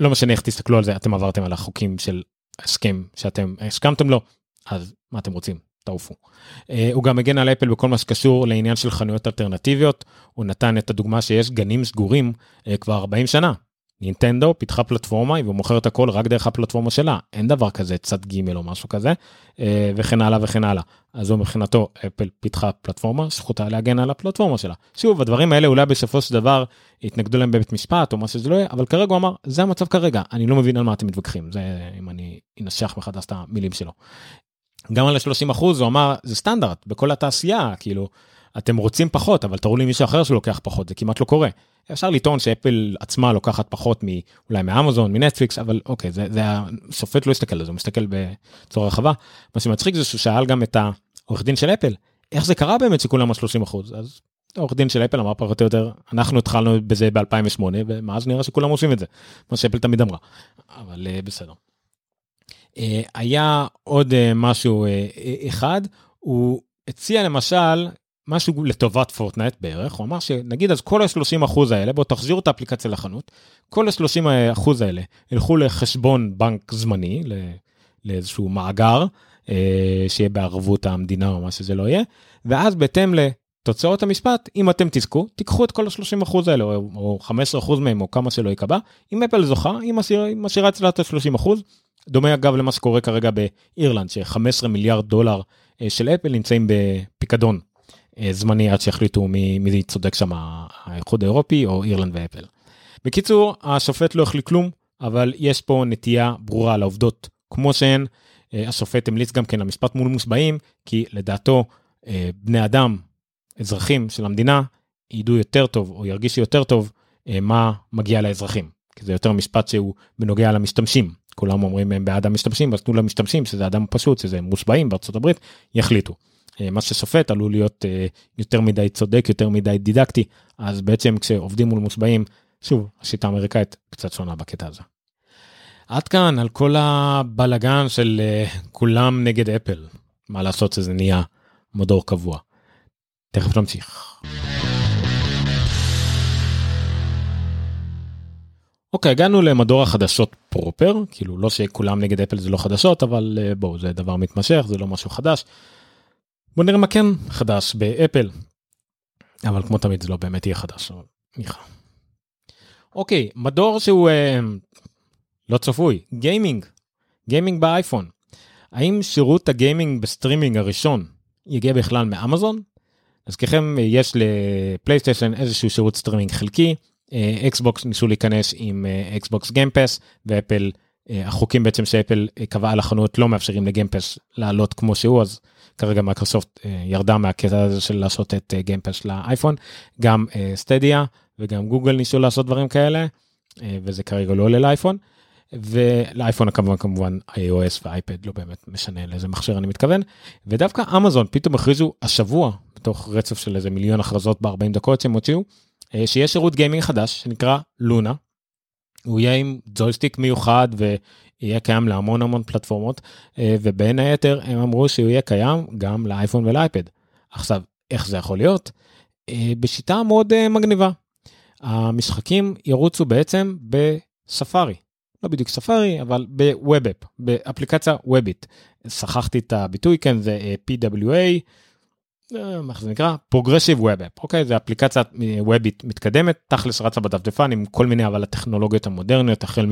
לא משנה איך תסתכלו על זה אתם עברתם על החוקים של הסכם שאתם הסכמתם לו אז מה אתם רוצים? תעופו. Uh, הוא גם מגן על אפל בכל מה שקשור לעניין של חנויות אלטרנטיביות. הוא נתן את הדוגמה שיש גנים סגורים uh, כבר 40 שנה נינטנדו פיתחה פלטפורמה והוא מוכר את הכל רק דרך הפלטפורמה שלה. אין דבר כזה צד ג' או משהו כזה אה, וכן הלאה וכן הלאה. אז הוא מבחינתו אפל פיתחה פלטפורמה זכותה להגן על הפלטפורמה שלה. שוב הדברים האלה אולי בסופו של דבר יתנגדו להם בבית משפט או מה שזה לא יהיה אבל כרגע הוא אמר זה המצב כרגע אני לא מבין על מה אתם מתווכחים. זה אם אני אנשך מחדש את המילים שלו. גם על ה-30 אחוז הוא אמר זה סטנדרט בכל התעשייה כאילו אתם רוצים פחות אבל תראו לי מישהו אחר שלוקח פחות זה כמעט לא קורה. אפשר לטעון שאפל עצמה לוקחת פחות מאולי מאמזון מנטפליקס אבל אוקיי זה, זה השופט לא הסתכל על זה הוא מסתכל בצורה רחבה. מה שמצחיק זה שהוא שאל גם את העורך דין של אפל איך זה קרה באמת שכולם על 30 אחוז? אז העורך דין של אפל אמר פחות או יותר אנחנו התחלנו בזה ב2008 ומאז נראה שכולם עושים את זה. מה שאפל תמיד אמרה. אבל uh, בסדר. Uh, היה עוד uh, משהו אחד. הוא הציע למשל משהו לטובת פורטנייט בערך, הוא אמר שנגיד אז כל ה-30 אחוז האלה, בואו תחזירו את האפליקציה לחנות, כל ה-30 אחוז האלה ילכו לחשבון בנק זמני, לאיזשהו מאגר, אה, שיהיה בערבות המדינה או מה שזה לא יהיה, ואז בהתאם לתוצאות המשפט, אם אתם תזכו, תיקחו את כל ה-30 אחוז האלה, או, או 15 אחוז מהם, או כמה שלא ייקבע, אם אפל זוכה, היא משאירה אצלה את ה-30 אחוז. דומה אגב למה שקורה כרגע באירלנד, ש-15 מיליארד דולר אה, של אפל נמצאים בפיקדון זמני עד שיחליטו מי, מי צודק שם האיחוד האירופי או אירלנד ואפל. בקיצור השופט לא החליט כלום אבל יש פה נטייה ברורה לעובדות כמו שהן. אה, השופט המליץ גם כן למשפט מול מושבעים כי לדעתו אה, בני אדם אזרחים של המדינה ידעו יותר טוב או ירגישו יותר טוב מה מגיע לאזרחים. כי זה יותר משפט שהוא בנוגע למשתמשים כולם אומרים הם בעד המשתמשים אז תנו למשתמשים שזה אדם פשוט שזה מושבעים בארצות הברית יחליטו. אה, מה ששופט עלול להיות אה, יותר מדי צודק, יותר מדי דידקטי, אז בעצם כשעובדים מול מושבעים, שוב, השיטה האמריקאית קצת שונה בקטע הזה. עד כאן על כל הבלגן של כולם נגד אפל. מה לעשות שזה נהיה מדור קבוע. תכף נמשיך. אוקיי, הגענו למדור החדשות פרופר, כאילו לא שכולם נגד אפל זה לא חדשות, אבל בואו, זה דבר מתמשך, זה לא משהו חדש. בואו נראה מה כן חדש באפל. אבל כמו תמיד זה לא באמת יהיה חדש, אבל ניחא. אוקיי, מדור שהוא אה, לא צפוי, gaming, gaming באייפון. האם שירות ה-gaming ב-streaming הראשון יגיע בכלל מאמזון? להזכירכם, יש לפלייסטיישן איזשהו שירות סטרימינג חלקי, אקסבוקס אה, ניסו להיכנס עם אקסבוקס Game Pass ואפל אה, החוקים בעצם שאפל אה, קבעה לחנות לא מאפשרים ל-Game Pass לעלות כמו שהוא אז כרגע מייקרוסופט ירדה מהקטע הזה של לעשות את Game Pass לאייפון גם סטדיה וגם גוגל ניסו לעשות דברים כאלה וזה כרגע לא עולה לאייפון. ולאייפון כמובן כמובן iOS ואייפד לא באמת משנה לאיזה מכשיר אני מתכוון ודווקא אמזון פתאום הכריזו השבוע בתוך רצף של איזה מיליון הכרזות ב-40 דקות שהם הוציאו אה, שיש שירות gaming חדש שנקרא לונה. הוא יהיה עם ג'ויסטיק מיוחד ויהיה קיים להמון המון פלטפורמות אה, ובין היתר הם אמרו שהוא יהיה קיים גם לאייפון ולאייפד. עכשיו איך זה יכול להיות? אה, בשיטה מאוד מגניבה. המשחקים ירוצו בעצם בספארי. לא בדיוק ספארי אבל ב-web app באפליקציה וובית. שכחתי את הביטוי כן זה PWA אה, איך זה נקרא progressive web app אוקיי זה אפליקציה וובית מתקדמת תכלס רצה בדפדפן עם כל מיני אבל הטכנולוגיות המודרניות החל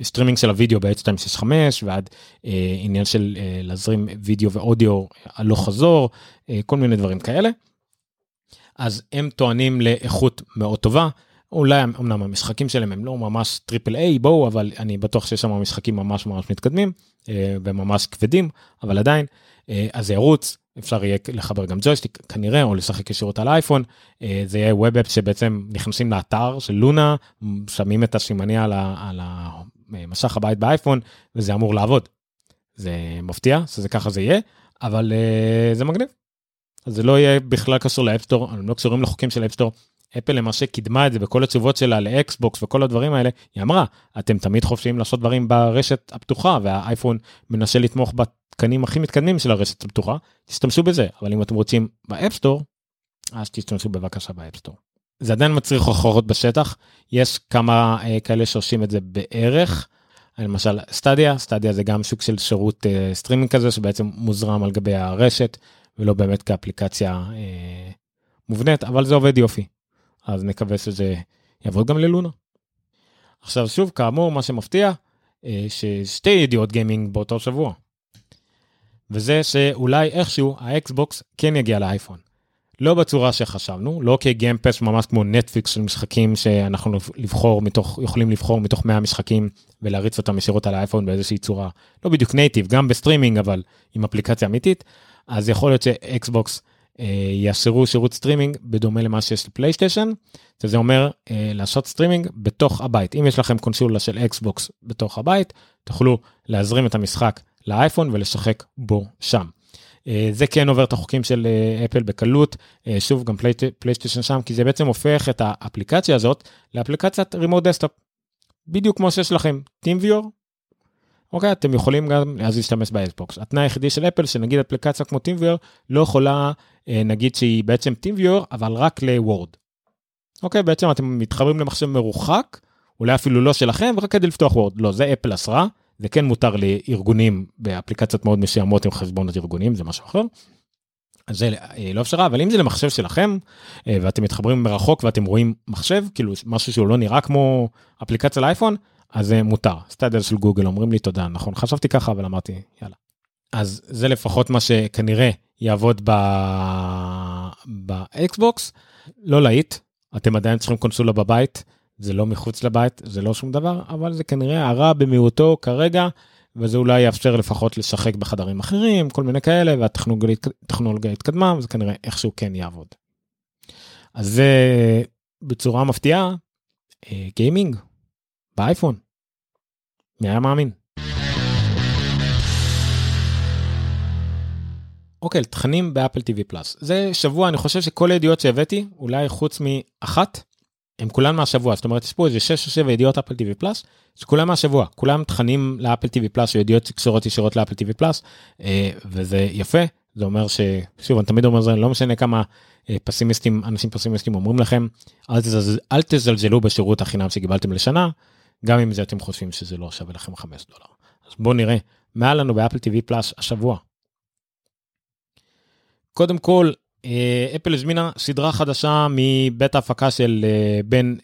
מ-streaming של הוידאו ב-H265 ועד אה, עניין של אה, להזרים וידאו ואודיו הלוך חזור אה, כל מיני דברים כאלה. אז הם טוענים לאיכות מאוד טובה. אולי אמנם המשחקים שלהם הם לא ממש triple A בואו אבל אני בטוח שיש שם משחקים ממש ממש מתקדמים אה, וממש כבדים אבל עדיין אה, אז זה ירוץ. אפשר יהיה לחבר גם ג'ויסטיק כנראה או לשחק ישירות על האייפון. אה, זה יהיה web app שבעצם נכנסים לאתר של לונה שמים את הסימניה על, על המסך הבית באייפון וזה אמור לעבוד. זה מפתיע שזה ככה זה יהיה אבל זה מגניב. אז זה לא יהיה בכלל קשור ל-App Store הם לא קשורים לחוקים של App Store אפל למעשה קידמה את זה בכל התשובות שלה לאקסבוקס וכל הדברים האלה, היא אמרה, אתם תמיד חופשיים לעשות דברים ברשת הפתוחה והאייפון מנסה לתמוך בתקנים הכי מתקדמים של הרשת הפתוחה, תשתמשו בזה, אבל אם אתם רוצים ב-App Store, אז תשתמשו בבקשה ב-App Store. זה עדיין מצריך הוכחות בשטח, יש כמה אה, כאלה שעושים את זה בערך, למשל סטדיה, סטדיה זה גם שוק של שירות אה, סטרימינג כזה שבעצם מוזרם על גבי הרשת ולא באמת כאפליקציה אה, מובנית, אבל זה עובד יופי. אז נקווה שזה יעבוד גם ללונה. עכשיו שוב כאמור מה שמפתיע אה, ששתי ידיעות gaming באותו שבוע. וזה שאולי איכשהו האקסבוקס כן יגיע לאייפון. לא בצורה שחשבנו, לא כ-Game Pass ממש כמו נטפליקס של משחקים שאנחנו לבחור מתוך, יכולים לבחור מתוך 100 משחקים ולהריץ אותם ישירות על האייפון באיזושהי צורה, לא בדיוק native, גם ב-streaming אבל עם אפליקציה אמיתית, אז יכול להיות שאקסבוקס אה, יאשרו שירות סטרימינג בדומה למה שיש לפלייסטיישן, שזה אומר אה, לעשות סטרימינג בתוך הבית. אם יש לכם קונסולה של אקסבוקס בתוך הבית, תוכלו להזרים את המשחק לאייפון ולשחק בו שם. אה, זה כן עובר את החוקים של אפל בקלות, שוב גם פלייסטיישן שם, כי זה בעצם הופך את האפליקציה הזאת לאפליקציית remote desktop. בדיוק כמו שיש לכם TeamViewer. אוקיי אתם יכולים גם אז להשתמש באקסבוקס. התנאי היחידי של אפל שנגיד אפליקציה כמו TeamViewer לא יכולה אה, נגיד שהיא בעצם TeamViewer אבל רק לוורד. אוקיי בעצם אתם מתחברים למחשב מרוחק אולי אפילו לא שלכם רק כדי לפתוח וורד לא זה אפל אסרה זה כן מותר לארגונים באפליקציות מאוד מסוימות עם חשבונות ארגונים זה משהו אחר. אז זה אה, לא אפשרה אבל אם זה למחשב שלכם אה, ואתם מתחברים מרחוק ואתם רואים מחשב כאילו משהו שהוא לא נראה כמו אפליקציה לאייפון אז זה מותר. סטאדיה של גוגל אומרים לי תודה, נכון, חשבתי ככה, אבל אמרתי, יאללה. אז זה לפחות מה שכנראה יעבוד ב... באקסבוקס. לא להיט, אתם עדיין צריכים קונסולה בבית, זה לא מחוץ לבית, זה לא שום דבר, אבל זה כנראה הרע במיעוטו כרגע, וזה אולי יאפשר לפחות לשחק בחדרים אחרים, כל מיני כאלה, והטכנולוגיה התקדמה, וזה כנראה איכשהו כן יעבוד. אז זה בצורה מפתיעה, אה, גיימינג, באייפון. מי היה מאמין? אוקיי, תכנים באפל TV פלאס. זה שבוע, אני חושב שכל הידיעות שהבאתי, אולי חוץ מאחת, הם כולן מהשבוע. זאת אומרת, יש פה איזה 6 או 7 ידיעות אפל TV פלאס, שכולן מהשבוע. כולם תכנים לאפל TV פלאס, או ידיעות שקשורות ישירות לאפל TV פלאס, וזה יפה. זה אומר ששוב אני תמיד אומר זה לא משנה כמה אה, פסימיסטים אנשים פסימיסטים אומרים לכם אל, תזלז, אל תזלזלו בשירות החינם שקיבלתם לשנה גם אם זה אתם חושבים שזה לא שווה לכם 5 דולר. אז בואו נראה מה לנו באפל TV פלאס השבוע. קודם כל אפל הזמינה סדרה חדשה מבית ההפקה של אה, בן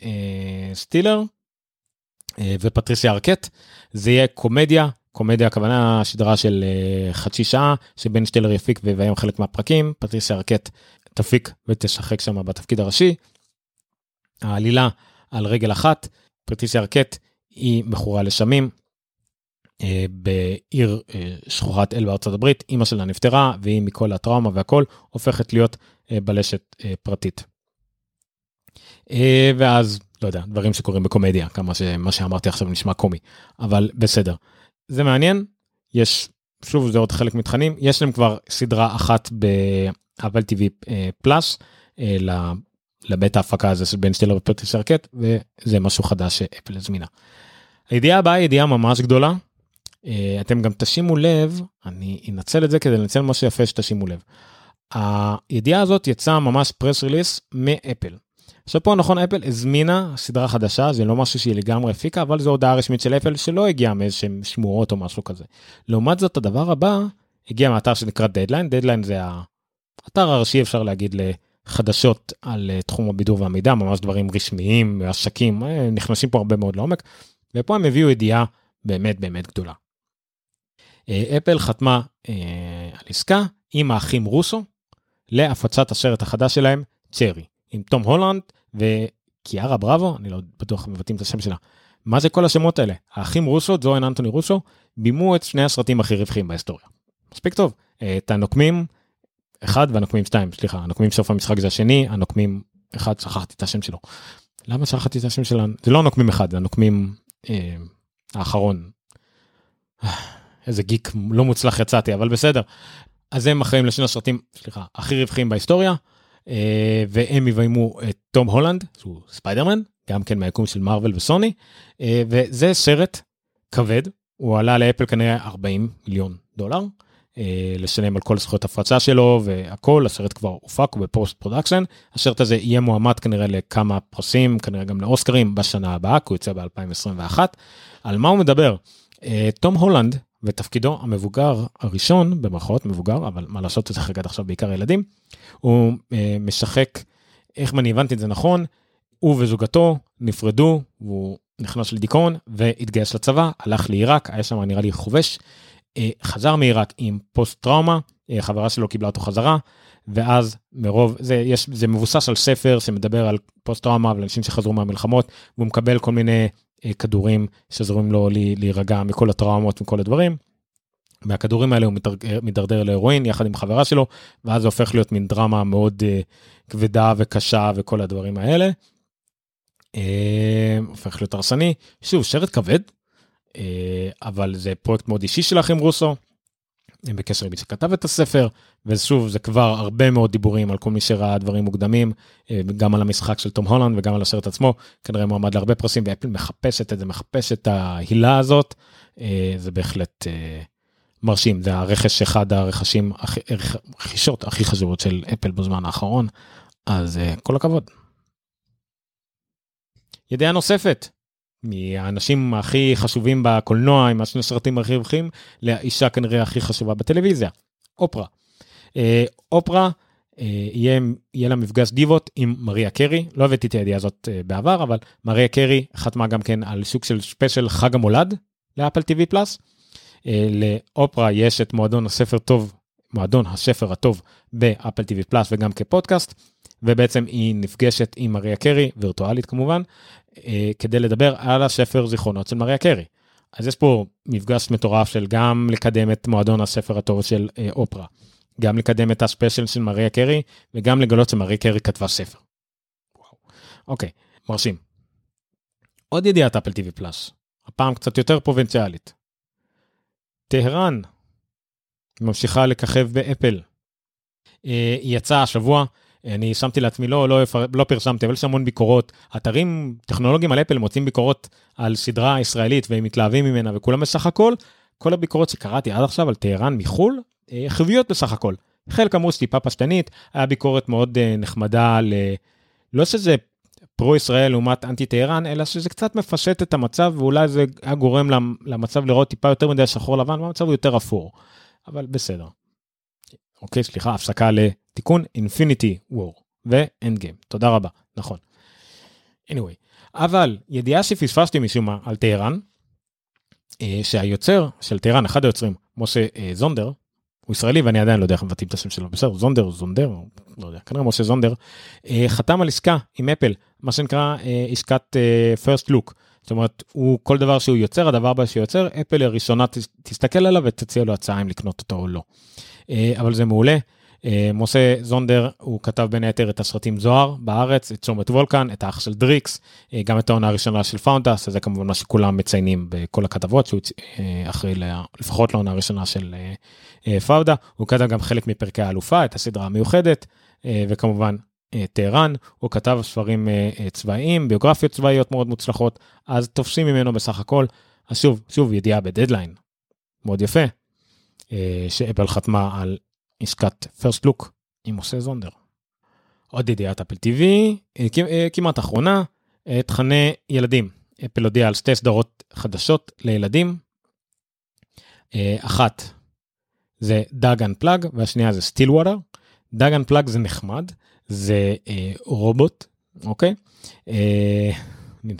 סטילר ופטריסיה ארקט זה יהיה קומדיה קומדיה הכוונה שדרה של חצי שעה שבן שטלר יפיק ויביים חלק מהפרקים פטריסיה ארקט תפיק ותשחק שם בתפקיד הראשי. העלילה על רגל אחת פטריסיה ארקט היא מכורה לשמים. Uh, בעיר uh, שכוחת אל בארצות הברית אמא שלה נפטרה והיא מכל הטראומה והכל הופכת להיות uh, בלשת פרטית. ואז לא יודע דברים שקורים בקומדיה כמה שמה שאמרתי עכשיו נשמע קומי אבל בסדר. זה מעניין, יש, שוב זה עוד חלק מתכנים, יש להם כבר סדרה אחת באבל טיווי פלאס לבית ההפקה הזה של בן שטילר ופטרישיה ארקט וזה משהו חדש שאפל הזמינה. הידיעה הבאה היא ידיעה ממש גדולה. אה, אתם גם תשימו לב, אני אנצל את זה כדי לנצל משהו יפה שתשימו לב. הידיעה הזאת יצאה ממש press release מאפל. עכשיו פה נכון אפל הזמינה סדרה חדשה זה לא משהו שהיא לגמרי הפיקה אבל זו הודעה רשמית של אפל שלא הגיעה מאיזשהם שמועות או משהו כזה. לעומת זאת הדבר הבא הגיע מאתר שנקרא Deadline Deadline זה האתר הראשי אפשר להגיד לחדשות על אה, תחום הבידור והמידע ממש דברים רשמיים עסקים אה, נכנסים פה הרבה מאוד לעומק ופה הם הביאו ידיעה באמת באמת גדולה. אה, אפל חתמה על עסקה עם האחים רוסו להפצת הסרט החדש שלהם Cherry. עם תום הולנד וקיארה בראבו, אני לא בטוח מבטאים את השם שלה. מה זה כל השמות האלה? האחים רוסו, ג'ו ואנטוני רוסו, בימו את שני הסרטים הכי רווחים בהיסטוריה. מספיק טוב. את הנוקמים אחד והנוקמים שתיים, סליחה, הנוקמים סוף המשחק זה השני, הנוקמים אחד, שכחתי את השם שלו. למה שכחתי את השם שלנו? זה לא הנוקמים אחד, זה הנוקמים אה, האחרון. איזה גיק לא מוצלח יצאתי, אבל בסדר. אז הם אחראים לשני הסרטים, סליחה, הכי רווחים בהיסטוריה. אה, והם יביימו את תום הולנד שהוא ספיידרמן גם כן מהיקום של מארוול וסוני אה, וזה סרט כבד הוא עלה לאפל כנראה 40 מיליון דולר אה, לשלם על כל זכויות ההפצה שלו והכל הסרט כבר הופק ב post-production הסרט הזה יהיה מועמד כנראה לכמה פרסים כנראה גם לאוסקרים בשנה הבאה כי הוא יוצא ב2021 על מה הוא מדבר תום הולנד בתפקידו המבוגר הראשון במרכאות מבוגר אבל מה לעשות זה חגג עכשיו בעיקר ילדים הוא אה, משחק איך אני הבנתי את זה נכון הוא וזוגתו נפרדו והוא נכנס לדיכאון והתגייס לצבא הלך לעיראק היה שם נראה לי חובש אה, חזר מעיראק עם פוסט טראומה אה, חברה שלו קיבלה אותו חזרה ואז מרוב זה יש זה מבוסס על ספר שמדבר על פוסט טראומה ואנשים שחזרו מהמלחמות והוא מקבל כל מיני כדורים שעזרים לו להירגע מכל הטראומות וכל הדברים. מהכדורים האלה הוא מידרדר להרואין יחד עם חברה שלו ואז זה הופך להיות מין דרמה מאוד uh, כבדה וקשה וכל הדברים האלה. Uh, הופך להיות הרסני שוב שרת כבד uh, אבל זה פרויקט מאוד אישי שלכם רוסו. הם בקשר עם מי שכתב את הספר ושוב זה כבר הרבה מאוד דיבורים על כל מי שראה דברים מוקדמים גם על המשחק של תום הולנד וגם על הסרט עצמו. כנראה מועמד להרבה פרסים ואפל מחפשת את זה מחפש את ההילה הזאת. זה בהחלט מרשים. זה הרכש אחד הרכשים הרכישות הכי חשובות של אפל בזמן האחרון. אז כל הכבוד. ידיעה נוספת מהאנשים הכי חשובים בקולנוע עם השני סרטים הכי רווחים לאישה כנראה הכי חשובה בטלוויזיה אופרה. אה, אופרה אה, יהיה, יהיה לה מפגש דיבות עם מריה קרי לא הבאתי את הידיעה הזאת אה, בעבר אבל מריה קרי חתמה גם כן על סוג של special חג המולד ל Apple TV Plus. לאופרה יש את מועדון הספר טוב מועדון הספר הטוב ב Apple TV Plus וגם כפודקאסט ובעצם היא נפגשת עם מריה קרי וירטואלית כמובן אה, כדי לדבר על הספר זיכרונות של מריה קרי. אז יש פה מפגש מטורף של גם לקדם את מועדון הספר הטוב של אה, אופרה, גם לקדם את ה special של מריה קרי וגם לגלות שמריה קרי כתבה ספר. וואו. אוקיי, מרשים. עוד ידיעת אפל טיווי פלאס, הפעם קצת יותר פרובינציאלית. טהרן ממשיכה לככב באפל היא יצאה השבוע, אני שמתי לעצמי, לא, לא, לא פרסמתי, אבל יש המון ביקורות. אתרים טכנולוגיים על אפל מוצאים ביקורות על סדרה ישראלית והם מתלהבים ממנה וכולם בסך הכל, כל הביקורות שקראתי עד עכשיו על טהרן מחו"ל, חיוביות בסך הכל. חלק אמרו שטיפה פשטנית, היה ביקורת מאוד נחמדה ל... לא שזה פרו-ישראל לעומת אנטי-טהרן, אלא שזה קצת מפשט את המצב, ואולי זה היה גורם למצב לראות טיפה יותר מדי שחור לבן, והמצב הוא יותר אפור. אבל בסדר. אוקיי, סליחה, הפסקה לתיקון אינפיניטי וור ואנד גיים. תודה רבה, נכון. anyway, אבל ידיעה שפספסתי משום מה על טהרן, אה, שהיוצר של טהרן, אחד היוצרים, משה אה, זונדר, הוא ישראלי ואני עדיין לא יודע איך מבטאים את השם שלו, בסדר, זונדר, זונדר, לא יודע, כנראה משה זונדר, אה, חתם על עסקה עם אפל, מה שנקרא עסקת first look. זאת אומרת, הוא, כל דבר שהוא יוצר, הדבר הבא שהוא יוצר, אפל הראשונה תסתכל עליו ותציע לו הצעה אם לקנות אותו או לא. אבל זה מעולה. משה זונדר, הוא כתב בין היתר את הסרטים זוהר בארץ, את צומת וולקן, את האח של דריקס, גם את העונה הראשונה של פאודה, זה כמובן מה שכולם מציינים בכל הכתבות, שהוא אחראי לפחות לעונה הראשונה של אה, פאודה, הוא כתב גם חלק מפרקי האלופה, את הסדרה המיוחדת, אה, וכמובן אה, טהרן, הוא כתב ספרים צבאיים, ביוגרפיות צבאיות מאוד מוצלחות, אז טובים ממנו בסך הכל. אז שוב, שוב, ידיעה בדדליין, מאוד יפה, שאפל חתמה על עסקת first look עם משה זונדר. עוד ידיעת אפל TV, כמעט אחרונה, תכני ילדים. אפל הודיע על שתי סדרות חדשות לילדים. אחת זה Doug Unplugs והשנייה זה Stillwater. Doug Unplugs זה נחמד, זה אה, רובוט, אוקיי?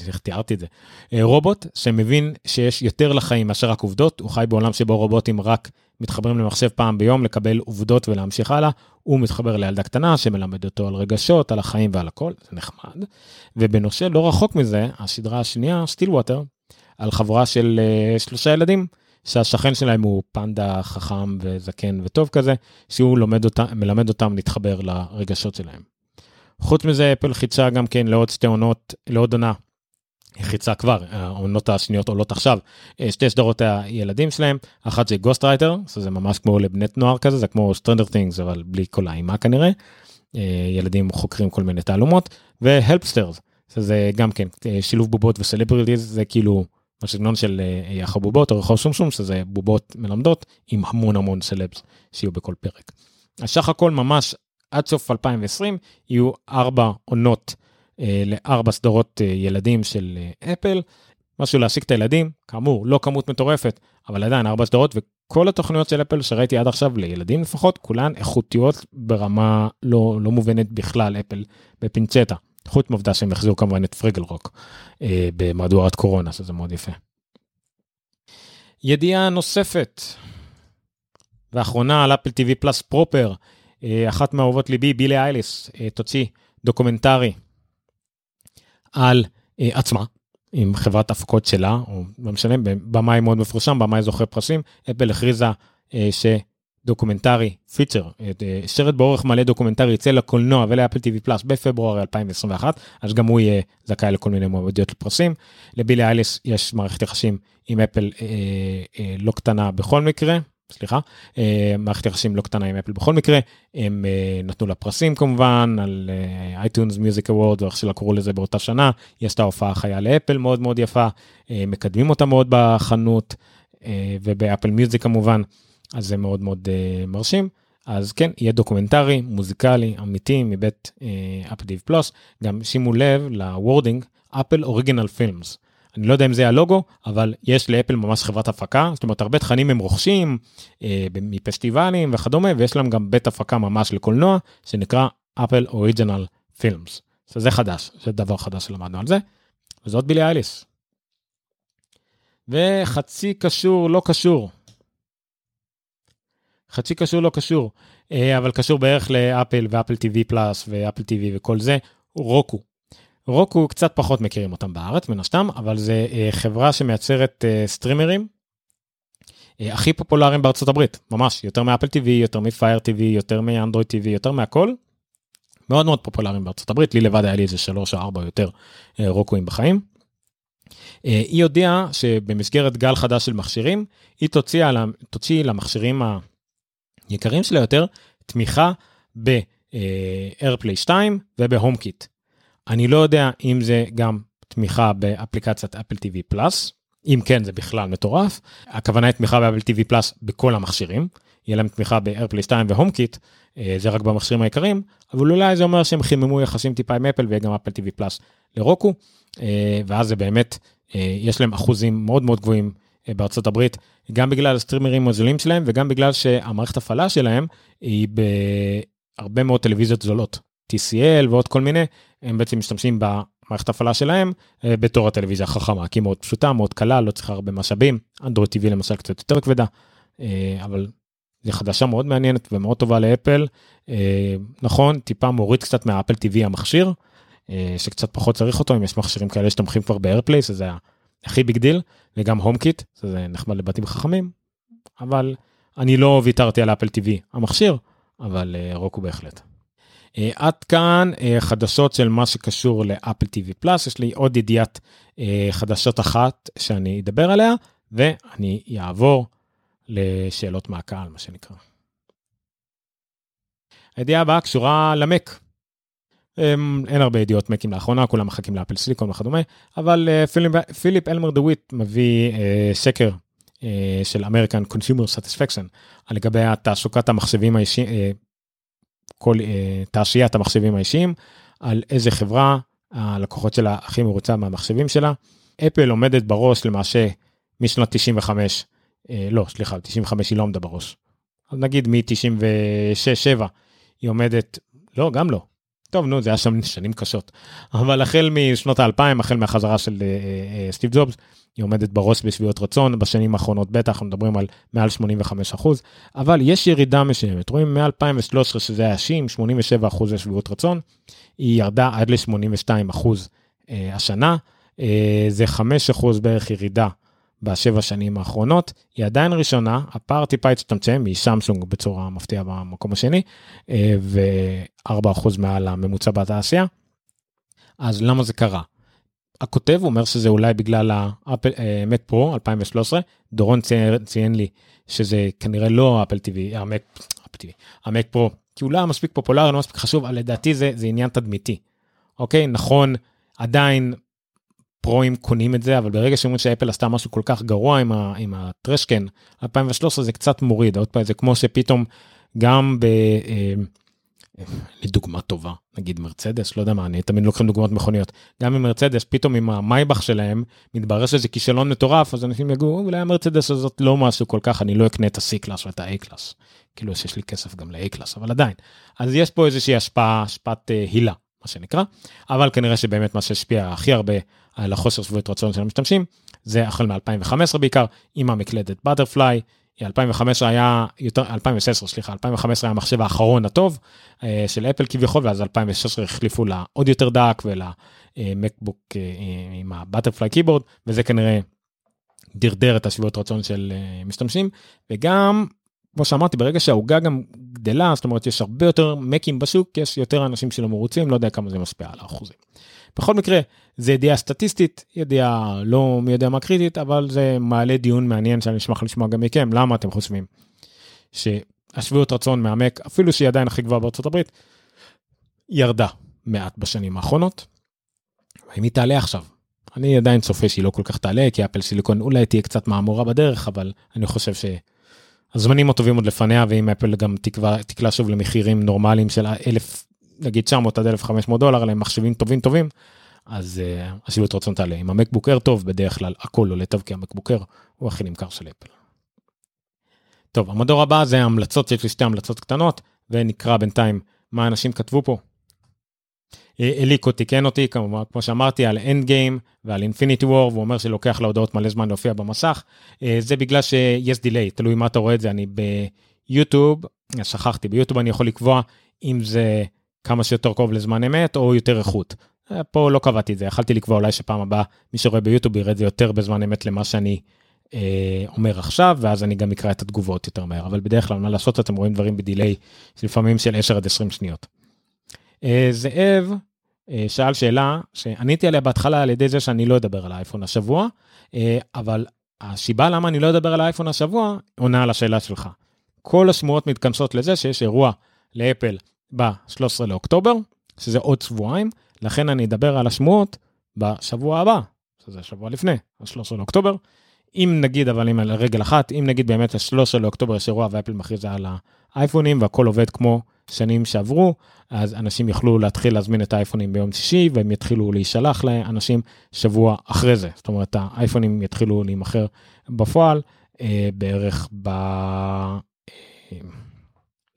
איך תיארתי את זה? אה, רובוט שמבין שיש יותר לחיים מאשר רק עובדות, הוא חי בעולם שבו רובוטים רק מתחברים למחשב פעם ביום לקבל עובדות ולהמשיך הלאה, הוא מתחבר לילדה קטנה שמלמד אותו על רגשות, על החיים ועל הכל, זה נחמד. ובנושא לא רחוק מזה, הסדרה השנייה, Stillwater, על חבורה של uh, שלושה ילדים שהשכן שלהם הוא פנדה חכם וזקן וטוב כזה, שהוא לומד אותם, מלמד אותם להתחבר לרגשות שלהם. חוץ מזה, אפל חידשה גם כן לעוד שתי עונות, לעוד עונה. היא חידשה כבר, העונות השניות עולות עכשיו, אה, שתי סדרות הילדים שלהם, אחת זה Ghostwriter, שזה ממש כמו לבני נוער כזה, זה כמו Stranger Things, אבל בלי כל האימה כנראה. אה, ילדים חוקרים כל מיני תעלומות, והלפסטרס, שזה גם כן אה, שילוב בובות וסלבריטיז, זה כאילו בסגנון של יחר בובות או רחוב שום שזה בובות מלמדות עם המון המון סלבס שיהיו בכל פרק. אז סך הכל ממש עד סוף 2020 יהיו ארבע עונות לארבע סדרות אה, ילדים של אה, אפל. משהו להשיג את הילדים, כאמור לא כמות מטורפת, אבל עדיין ארבע סדרות וכל התוכניות של אפל שראיתי עד עכשיו לילדים לפחות כולן איכותיות ברמה לא, לא מובנת בכלל אפל בפינצטה. חוץ מעובדה שהם החזירו כמובן את Fraggle Rock אה, במהדורת קורונה, שזה מאוד יפה. ידיעה נוספת, ואחרונה על Apple TV Plus proper, אה, אחת מאהובות ליבי, בילי אייליש, אה, תוציא documentary על אה, עצמה, עם חברת הפקות שלה, או לא משנה, במאי מאוד מפורסם, במאי זוכה פרסים, אפל הכריזה אה, ש... documentary, feature, סרט אה, באורך מלא דוקומנטרי יצא לקולנוע ול Apple TV Plus בפברואר 2021, אז גם הוא יהיה זכאי לכל מיני מועמדויות לפרסים. לבילי אייליש יש מערכת יחסים עם אפל אה, אה, לא קטנה בכל מקרה, סליחה, אה, מערכת יחסים לא קטנה עם אפל בכל מקרה, הם אה, נתנו לה פרסים כמובן על iTunes Music Award או איך שלא קראו לזה באותה שנה, היא עשתה הופעה חיה לאפל מאוד מאוד יפה, אה, מקדמים אותה מאוד בחנות וב Apple Music כמובן. אז זה מאוד מאוד מרשים. אז כן, יהיה documentary, מוזיקלי, אמיתי, מבית Apple TV Plus. גם שימו לב ל wording, Apple Original Films. אני לא יודע אם זה הלוגו, אבל יש לאפל ממש חברת הפקה, זאת אומרת הרבה תכנים הם רוכשים אה, מפסטיבלים וכדומה, ויש להם גם בית הפקה ממש לקולנוע, שנקרא Apple Original Films. זה חדש, זה דבר חדש שלמדנו על זה, וזאת בילי אייליס. וחצי קשור, לא קשור, חצי קשור לא קשור, אה, אבל קשור בערך לאפל ואפל TV פלאס ואפל TV וכל זה, רוקו. רוקו קצת פחות מכירים אותם בארץ מן הסתם, אבל זה אה, חברה שמייצרת אה, סטרימרים הכי פופולריים בארצות הברית, ממש, יותר מאפל TV, יותר מפייר TV, יותר מאנדרואיד TV, יותר מהכל. מאוד מאוד פופולריים בארצות הברית, לי לבד היה לי איזה שלוש או ארבע יותר רוקואים בחיים. היא הודיעה שבמסגרת גל חדש של מכשירים, היא תוציא, תוציא למכשירים ה... יקרים שלה יותר, תמיכה ב-AirPlay 2 וב-Home Kit. אני לא יודע אם זה גם תמיכה באפליקציית אפל TV פלאס, אם כן זה בכלל מטורף. הכוונה היא תמיכה באפל TV פלאס בכל המכשירים, יהיה להם תמיכה ב-AirPlay 2 ו-Home Kit, זה רק במכשירים העיקריים, אבל אולי זה אומר שהם חיממו יחסים טיפה עם אפל ויהיה גם אפל TV פלאס לרוקו, אה, ואז זה באמת, אה, יש להם אחוזים מאוד מאוד גבוהים אה, בארצות הברית, גם בגלל הסטרימרים הזולים שלהם וגם בגלל שהמערכת הפעלה שלהם היא בהרבה מאוד טלוויזיות זולות. TCL ועוד כל מיני, הם בעצם משתמשים במערכת הפעלה שלהם בתור הטלוויזיה החכמה, כי היא מאוד פשוטה, מאוד קלה, לא צריכה הרבה משאבים, אנדרואיד TV למשל קצת יותר כבדה, אבל זו חדשה מאוד מעניינת ומאוד טובה לאפל. נכון, טיפה מוריד קצת מהאפל TV המכשיר, שקצת פחות צריך אותו, אם יש מכשירים כאלה שתומכים כבר ב-AirPlay, זה הכי big deal, וגם HomeKit, זה נחמד לבתים חכמים, אבל אני לא ויתרתי על אפל TV המכשיר, אבל רוקו בהחלט. אה, עד כאן אה, חדשות של מה שקשור לאפל TV Plus, יש לי עוד ידיעת uh, חדשות אחת שאני אדבר עליה, ואני אעבור לשאלות מהקהל, מה שנקרא. הידיעה הבאה קשורה למק. Um, אין הרבה ידיעות מקים לאחרונה, כולם מחכים לאפל סיליקון וכדומה, אבל פיליפ, פיליפ אלמר דוויט מביא uh, סקר uh, של American Consumer Satisfaction לגבי תעסוקת המחשבים האישיים, uh, כל uh, תעשיית המחשבים האישיים, על איזה חברה הלקוחות שלה הכי מרוצה מהמחשבים שלה. אפל עומדת בראש למעשה משנת 95, uh, לא סליחה 95 היא לא עומדה בראש. אז נגיד מ-96-7 היא עומדת, לא גם לא. טוב נו זה היה שם שנים קשות אבל החל משנות האלפיים החל מהחזרה של סטיב uh, ג'ובס היא עומדת בראש בשביעות רצון בשנים האחרונות בטח אנחנו מדברים על מעל 85 אחוז אבל יש ירידה מסוימת רואים מ-2013 שזה היה 60 87 אחוז לשביעות רצון היא ירדה עד ל-82 אחוז uh, השנה uh, זה 5 אחוז בערך ירידה בשבע שנים האחרונות היא עדיין ראשונה הפער טיפה הצטמצם משמסונג בצורה מפתיעה במקום השני ו-4 אחוז מעל הממוצע בתעשייה. אז למה זה קרה? הכותב אומר שזה אולי בגלל המק פרו 2013 דורון ציין, ציין לי שזה כנראה לא אפל טיווי המק, ה-Mac Pro כי הוא לא מספיק פופולרי לא מספיק חשוב אבל לדעתי זה זה עניין תדמיתי. אוקיי? נכון עדיין פרוים קונים את זה אבל ברגע שאומרים שאפל עשתה משהו כל כך גרוע עם, ה, עם ה-trash can 2013 זה קצת מוריד. עוד פעם זה כמו שפתאום גם ב... אה, לדוגמה טובה נגיד מרצדס לא יודע מה אני תמיד לוקחים דוגמאות מכוניות. גם עם מרצדס פתאום עם המייבך שלהם מתברר שזה כישלון מטורף אז אנשים יגעו אולי המרצדס הזאת לא משהו כל כך אני לא אקנה את ה-C-Class ואת ה-A-Class כאילו שיש לי כסף גם ל-A-Class אבל עדיין. אז יש פה איזושהי השפעה השפעת אה, הילה מה שנקרא. אבל כנראה שבאמת מה שהשפיע הכי הרבה על החוסר שביעות רצון של המשתמשים זה החל מ-2015 בעיקר עם המקלדת butterfly 2015 היה יותר 2016 סליחה 2015 היה המחשב האחרון הטוב אה, של אפל כביכול ואז 2016 החליפו לה עוד יותר דק ול-MacBook אה, אה, עם ה-butterfly keyboard וזה כנראה דרדר את השבועות רצון של משתמשים. וגם כמו שאמרתי ברגע שהעוגה גם גדלה זאת אומרת יש הרבה יותר מקים בשוק יש יותר אנשים שלא מרוצים לא יודע כמה זה משפיע על האחוזים. בכל מקרה זה ידיעה סטטיסטית ידיעה לא מי יודע מה קריטית אבל זה מעלה דיון מעניין שאני אשמח לשמוע גם מכם למה אתם חושבים שהשביעות רצון מהמק אפילו שהיא עדיין הכי גבוהה בארצות הברית ירדה מעט בשנים האחרונות. האם היא תעלה עכשיו אני עדיין צופה שהיא לא כל כך תעלה כי אפל סיליקון אולי תהיה קצת מהמורה בדרך אבל אני חושב שהזמנים הטובים עוד לפניה ואם אפל גם תקבע תקלע שוב למחירים נורמליים של אלף נגיד 900 עד 1500 דולר למחשבים טובים טובים אז uh, השביעות רצון תעלה עם המקבוק אר טוב בדרך כלל הכל עולה טוב כי המקבוק אר הוא הכי נמכר של אפל. טוב המדור הבא זה המלצות יש לי שתי המלצות קטנות ונקרא בינתיים מה אנשים כתבו פה. אה, אליקו תיקן אותי כמובן כמו שאמרתי על Endgame ועל Infinity War והוא אומר שלוקח להודעות מלא זמן להופיע במסך אה, זה בגלל שיש delay תלוי מה אתה רואה את זה אני ביוטיוב שכחתי ביוטיוב אני יכול לקבוע אם זה כמה שיותר קרוב לזמן אמת או יותר איכות. אה, פה לא קבעתי את זה, יכלתי לקבוע אולי שפעם הבאה מי שרואה ביוטיוב יראה את זה יותר בזמן אמת למה שאני אה, אומר עכשיו, ואז אני גם אקרא את התגובות יותר מהר, אבל בדרך כלל מה לעשות אתם רואים דברים ב-delay לפעמים של 10 עד 20 שניות. אה, זאב אה, שאל שאלה שעניתי עליה בהתחלה על ידי זה שאני לא אדבר על האייפון השבוע, אה, אבל השיבה למה אני לא אדבר על האייפון השבוע עונה על השאלה שלך. כל השמועות מתכנסות לזה שיש אירוע לאפל ב-13 לאוקטובר, שזה עוד שבועיים, לכן אני אדבר על השמועות בשבוע הבא, שזה שבוע לפני, ה-13 לאוקטובר. אם נגיד, אבל אם על רגל אחת, אם נגיד באמת ה-13 לאוקטובר יש אירוע ואפל מכריזה על האייפונים והכל עובד כמו שנים שעברו, אז אנשים יוכלו להתחיל להזמין את האייפונים ביום שישי והם יתחילו להישלח לאנשים שבוע אחרי זה. זאת אומרת, האייפונים יתחילו להימכר בפועל אה, בערך ב... אה,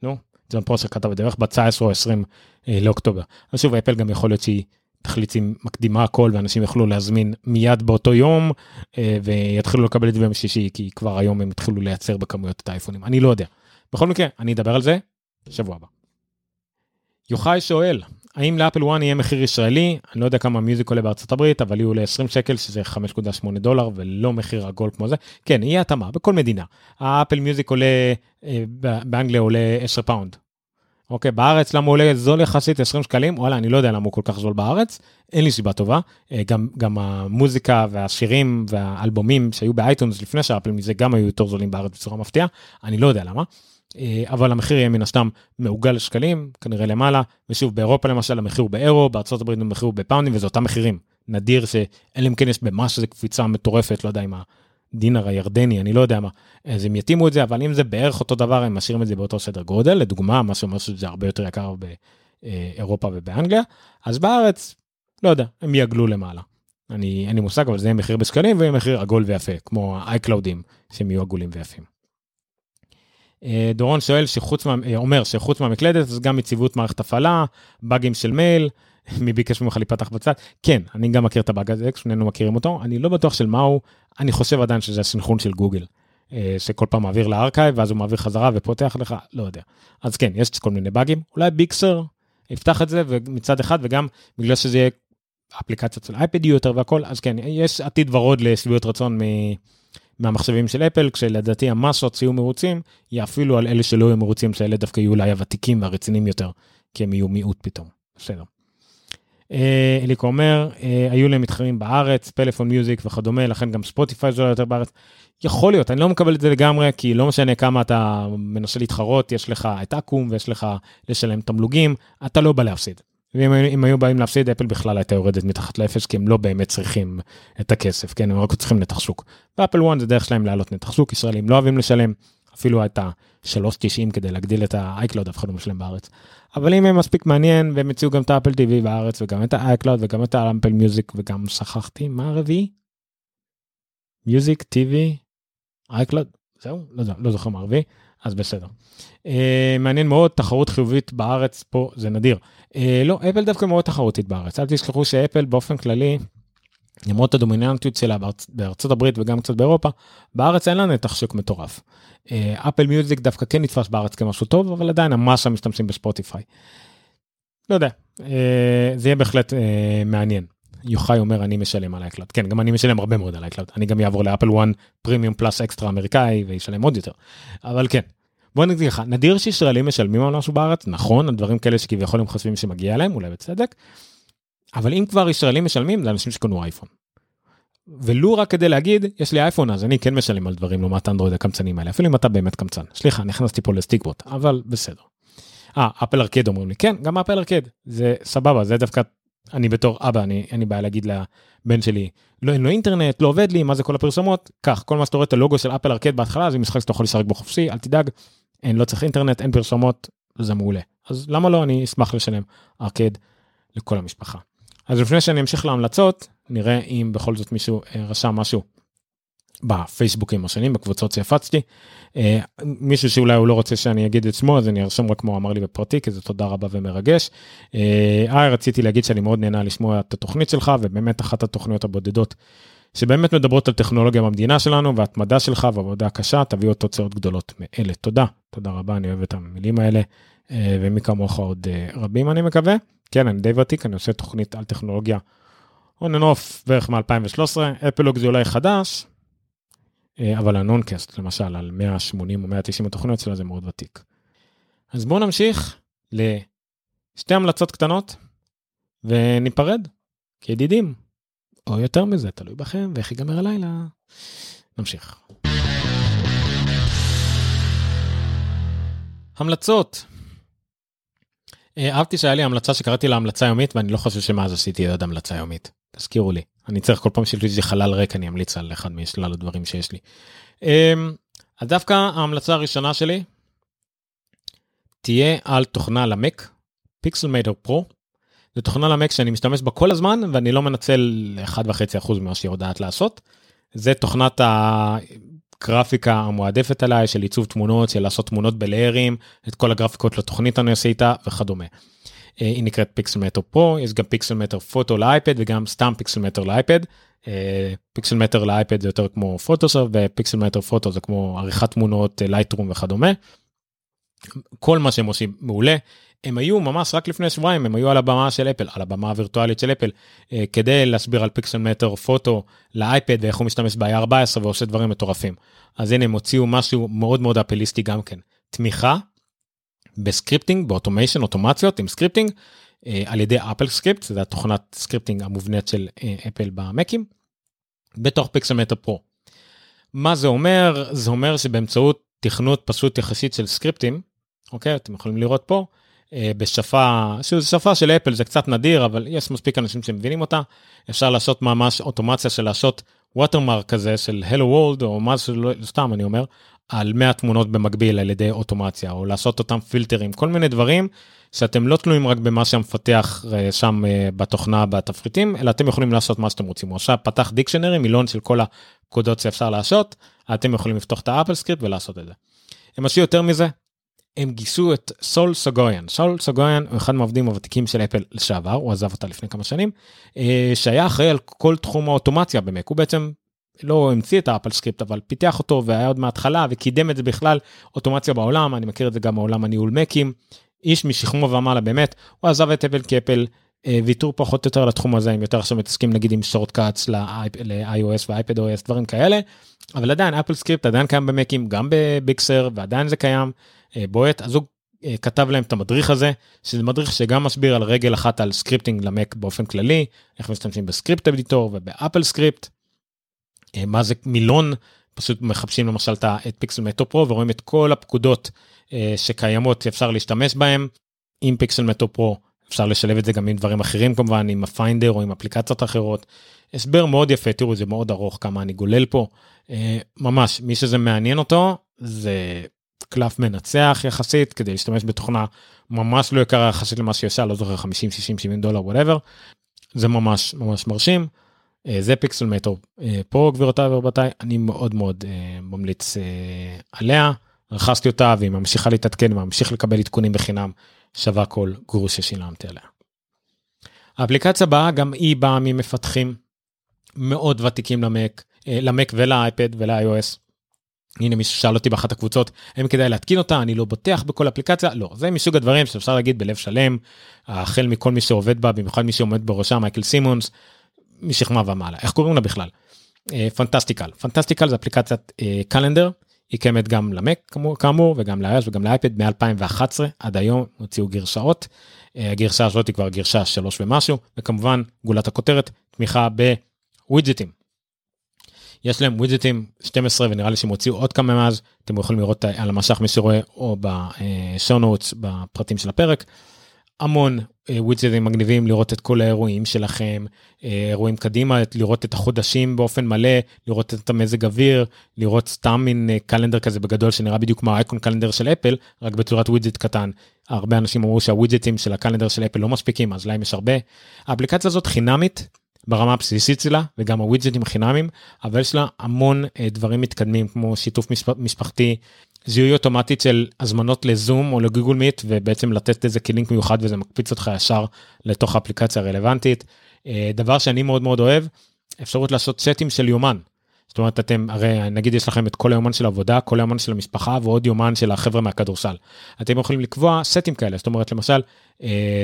נו, ג'ון פרוסר כתב את זה בערך ב-19 או 20 אה, לאוקטובר. אז שוב, אפל גם יכול להיות שהיא תחליט אם מקדימה הכל ואנשים יוכלו להזמין מיד באותו יום אה, ויתחילו לקבל את זה ביום שישי כי כבר היום הם התחילו לייצר בכמויות את האייפונים אני לא יודע. בכל מקרה אני אדבר על זה שבוע הבא. יוחאי שואל האם לאפל 1 יהיה מחיר ישראלי אני לא יודע כמה Music עולה בארצות הברית אבל יהיו ל-20 שקל שזה 5.8 דולר ולא מחיר עגול כמו זה כן יהיה התאמה בכל מדינה האפל Music עולה אה, באנגליה עולה 10 pound אוקיי, בארץ למה עולה זול יחסית 20 שקלים? וואלה, אני לא יודע למה הוא כל כך זול בארץ, אין לי סיבה טובה. אה, גם, גם המוזיקה והשירים והאלבומים שהיו ב-iTunes לפני שאפל מזה גם היו יותר זולים בארץ בצורה מפתיעה, אני לא יודע למה. אה, אבל המחיר יהיה מן הסתם מעוגל לשקלים, כנראה למעלה, ושוב באירופה למשל המחיר הוא באירו, בארצות הברית המחיר הוא בפאונדים וזה אותם מחירים. נדיר שאין אם כן יש במס איזה קפיצה מטורפת, לא יודע אם דינר הירדני, אני לא יודע מה, אז הם יתאימו את זה, אבל אם זה בערך אותו דבר, הם משאירים את זה באותו סדר גודל, לדוגמה, מה שאומר שזה הרבה יותר יקר באירופה ובאנגליה, אז בארץ, לא יודע, הם יעגלו למעלה. אני, אין לי מושג, אבל זה יהיה מחיר בשקלים ויהיה מחיר עגול ויפה, כמו ה-iCloudים, שהם יהיו עגולים ויפים. אה, דורון שואל שחוץ מה... אה, אומר שחוץ מהמקלדת, אז גם יציבות מערכת הפעלה, באגים של מייל, מי ביקש ממך להיפתח בצד? כן, אני גם מכיר את הבאג הזה, שנינו מכירים אותו, אני לא בטוח של מה הוא, אני חושב עדיין שזה הסנכרון של גוגל, אה, שכל פעם מעביר ל-archive ואז הוא מעביר חזרה ופותח לך, לא יודע. אז כן, יש כל מיני באגים, אולי Big Sur יפתור את זה מצד אחד וגם בגלל שזה יהיה אפליקציות של אייפד יותר והכל, אז כן, יש עתיד ורוד לשביעות רצון מ... מהמחשבים של אפל, כשלדעתי המסות יהיו מרוצים, יאפילו על אלה שלא יהיו מרוצים, שאלה דווקא יהיו אולי הוותיקים והרציניים יותר, כי הם יהיו מיעוט פתאום. בסדר. אה, אליקו אומר, אה, היו להם מתחרים בארץ, פלאפון מיוזיק וכדומה, לכן גם ספוטיפיי זולה יותר בארץ. יכול להיות, אני לא מקבל את זה לגמרי, כי לא משנה כמה אתה מנסה להתחרות, יש לך את אקו"ם ויש לך לשלם תמלוגים, אתה לא בא להפסיד. ואם היו באים להפסיד, אפל בכלל הייתה יורדת מתחת לאפס, כי הם לא באמת צריכים את הכסף, כן, הם רק צריכים נתח שוק. ואפל 1 זה דרך שלהם להעלות נתח שוק, ישראלים לא אוהבים לשלם, אפילו את ה-3.90 כדי להגדיל את ה-iCloud, אף אחד לא משלם בארץ. אבל אם הם מספיק מעניין והם הציעו גם את האפל TV בארץ וגם את ה-iCloud וגם את האפל מיוזיק וגם שכחתי מה הרביעי? מיוזיק, TV, iCloud, זהו, לא, לא זוכר מה הרביעי, אז בסדר. Uh, מעניין מאוד, תחרות חיובית בארץ פה זה נדיר. אה, לא, אפל דווקא מאוד תחרותית בארץ, אל תשכחו שאפל באופן כללי, למרות הדומיננטיות שלה בארצ... בארצות הברית וגם קצת באירופה, בארץ אין לה נתח שוק מטורף. אפל Music דווקא כן נתפס בארץ כמשהו טוב אבל עדיין המסה משתמשים בספוטיפיי. לא יודע אה, זה יהיה בהחלט אה, מעניין. יוחאי אומר אני משלם על iCloud כן גם אני משלם הרבה מאוד על iCloud אני גם אעבור לאפל One Premium Plus Extra אמריקאי ואשלם עוד יותר אבל כן. בוא נגיד לך נדיר שישראלים משלמים על משהו בארץ נכון הדברים כאלה שכביכול הם חושבים שמגיע להם אולי בצדק. אבל אם כבר ישראלים משלמים זה אנשים שקנו אייפון. ולו רק כדי להגיד יש לי אייפון אז אני כן משלם על דברים לעומת אנדרואיד הקמצנים האלה אפילו אם אתה באמת קמצן סליחה נכנסתי פה לסטיקבוט אבל בסדר. אה אפל ארקד אומרים לי כן גם אפל ארקד זה סבבה זה דווקא אני בתור אבא אני אין לי בעיה להגיד לבן שלי לא אין לו אינטרנט לא עובד לי מה זה כל הפרסומות קח כל מה שאתה רואה את הלוגו של אפל ארקד בהתחלה זה משחק שאתה יכול לשחק בו חופשי אל תדאג אין לא צריך אינטרנט אין פרסומות זה מעולה אז למה לא אני אשמח לשלם ארקד לכל המשפחה. אז לפני שאני אמשיך להמלצות נראה אם בכל זאת מישהו אה, רשם משהו בפייסבוקים השונים בקבוצות שהפצתי אה, מישהו שאולי הוא לא רוצה שאני אגיד את שמו אז אני ארשום רק כמו הוא אמר לי בפרטי כי זה תודה רבה ומרגש. אה, רציתי להגיד שאני מאוד נהנה לשמוע את התוכנית שלך ובאמת אחת התוכניות הבודדות שבאמת מדברות על טכנולוגיה במדינה שלנו והתמדה שלך ועבודה קשה תביאו תוצאות גדולות מאלה. תודה. תודה רבה אני אוהב את המילים האלה ומי כמוך עוד רבים אני מקווה. כן אני די ותיק אני עושה תוכנית על טכנולוגיה on and off בערך מ-2013, אפלוג זה אולי חדש, אה, אבל הנונקאסט למשל על 180 או 190 התוכניות שלה זה מאוד ותיק. אז בואו נמשיך לשתי המלצות קטנות וניפרד כידידים, או יותר מזה, תלוי בכם ואיך ייגמר הלילה. נמשיך. המלצות אה, אהבתי שהיה לי המלצה שקראתי לה המלצה יומית ואני לא חושב שמאז עשיתי עוד המלצה יומית. תזכירו לי. אני צריך כל פעם שיש לי חלל ריק אני אמליץ על אחד משלל הדברים שיש לי. אמ, אז דווקא ההמלצה הראשונה שלי תהיה על תוכנה למק, פיקסלמטר פרו. זו תוכנה למק שאני משתמש בה כל הזמן ואני לא מנצל 1.5% ממה שהיא יודעת לעשות. זה תוכנת הגרפיקה המועדפת עליי של עיצוב תמונות, של לעשות תמונות בליירים, את כל הגרפיקות לתוכנית אני עושה איתה וכדומה. אה, היא נקראת Pixelmator Pro, יש גם Pixelmator Photo לאייפד וגם סתם Pixelmator לאייפד. Pixelmator לאייפד זה יותר כמו פוטוסופט ו-Pixelmator Photo זה כמו עריכת תמונות, Lightroom וכדומה. כל מה שהם עושים מעולה. הם היו ממש רק לפני שבועיים הם היו על הבמה של אפל על הבמה הווירטואלית של אפל אה, כדי להסביר על Pixelmator Photo לאייפד ואיך הוא משתמש ב-14 ועושה דברים מטורפים. אז הנה הם הוציאו משהו מאוד מאוד אפליסטי גם כן תמיכה ב-scripting ב-automation אוטומציות עם scripting אה, על ידי AppleScript זה התוכנת scripting המובנית של אה, אפל במקים בתוך Pixelmator Pro. מה זה אומר זה אומר שבאמצעות תכנות פשוט יחסית של סקריפטים אוקיי אתם יכולים לראות פה בשפה שזו שפה של אפל זה קצת נדיר אבל יש מספיק אנשים שמבינים אותה אפשר לעשות ממש אוטומציה של לעשות watermark כזה של hello world או מה שלא סתם אני אומר על 100 תמונות במקביל על ידי אוטומציה או לעשות אותם פילטרים כל מיני דברים שאתם לא תלויים רק במה שהמפתח אה, שם אה, בתוכנה בתפריטים אלא אתם יכולים לעשות מה שאתם רוצים. הוא עכשיו פתח dictionary מילון של כל הפקודות שאפשר לעשות אתם יכולים לפתוח את ה-AppleScript ולעשות את זה. הם עשו יותר מזה הם גייסו את סאל סגויאן סאל סגויאן הוא אחד מהעובדים הוותיקים של אפל לשעבר הוא עזב אותה לפני כמה שנים אה, שהיה אחראי על כל תחום האוטומציה במק. הוא בעצם לא המציא את ה-AppleScript אבל פיתח אותו והיה עוד מההתחלה וקידם את זה בכלל אוטומציה בעולם אני מכיר את זה גם מעולם הניהול מקים. איש משכמו ומעלה באמת הוא עזב את אפל כי אפל אה, ויתרה פחות או יותר לתחום הזה הם יותר עכשיו מתעסקים נגיד עם Shortcuts ל-iOS ו-iPadOS דברים כאלה. אבל עדיין AppleScript עדיין קיים במקים גם ב-Big Sur ועדיין זה קיים בועט אז הוא אה, כתב להם את המדריך הזה שזה מדריך שגם מסביר על רגל אחת על scripting למק באופן כללי איך משתמשים ב-Script Editor וב-AppleScript. מה זה מילון פשוט מחפשים למשל את Pixelmator Pro ורואים את כל הפקודות שקיימות שאפשר להשתמש בהם עם Pixelmator Pro אפשר לשלב את זה גם עם דברים אחרים כמובן עם ה-Finder או עם אפליקציות אחרות. הסבר מאוד יפה תראו זה מאוד ארוך כמה אני גולל פה אה, ממש מי שזה מעניין אותו זה קלף מנצח יחסית כדי להשתמש בתוכנה ממש לא יקרה יחסית למה שישר לא זוכר 50 60 70 דולר whatever. זה ממש ממש מרשים. אה, זה פיקסלמטור פרו גבירותיי ורבותיי אני מאוד מאוד ממליץ עליה רכשתי אותה והיא ממשיכה להתעדכן וממשיך לקבל עדכונים בחינם שווה כל גרוש ששילמתי עליה. האפליקציה הבאה גם היא באה ממפתחים מאוד ותיקים למק, אה, למק ולאייפד ול- iOS. הנה מישהו שאל אותי באחת הקבוצות האם כדאי להתקין אותה אני לא בוטח בכל אפליקציה לא זה מסוג הדברים שאפשר להגיד בלב שלם החל מכל מי שעובד בה במיוחד מי שעומד בראשה מייקל סימונס משכמה ומעלה איך קוראים לה בכלל. Fantastical Fantastical זה אפליקציית calendar היא קיימת גם למק כאמור, כאמור וגם ל-iOS וגם לאייפד מ-2011 עד היום הוציאו גרסאות. אה, הגרסה הזאת היא כבר גרסה 3 ומשהו וכמובן גולת הכותרת תמיכה ב widgets. יש להם widgets 12 ונראה לי שהם הוציאו עוד כמה מאז. אתם יכולים לראות על המסך מי שרואה או ב show notes בפרטים של הפרק. המון widgets מגניבים לראות את כל האירועים שלכם אה, אירועים קדימה לראות את החודשים באופן מלא לראות את המזג אוויר לראות סתם מין אה, calendar כזה בגדול שנראה בדיוק כמו האייקון calendar של אפל רק בצורת widget קטן. הרבה אנשים אמרו שה widgets של ה calendar של אפל לא מספיקים אז להם יש הרבה. האפליקציה הזאת חינמית ברמה הבסיסית שלה וגם הווידג'טים חינמים אבל יש לה המון אה, דברים מתקדמים כמו שיתוף משפחתי זיהוי אוטומטית של הזמנות לזום או לגוגל מיט ובעצם לתת איזה כלינק מיוחד וזה מקפיץ אותך ישר לתוך האפליקציה הרלוונטית. אה, דבר שאני מאוד מאוד אוהב אפשרות לעשות צ'אטים של יומן. זאת אומרת אתם הרי נגיד יש לכם את כל היומן של עבודה כל היומן של המשפחה ועוד יומן של החברה מהכדורסל. אתם יכולים לקבוע סטים כאלה זאת אומרת למשל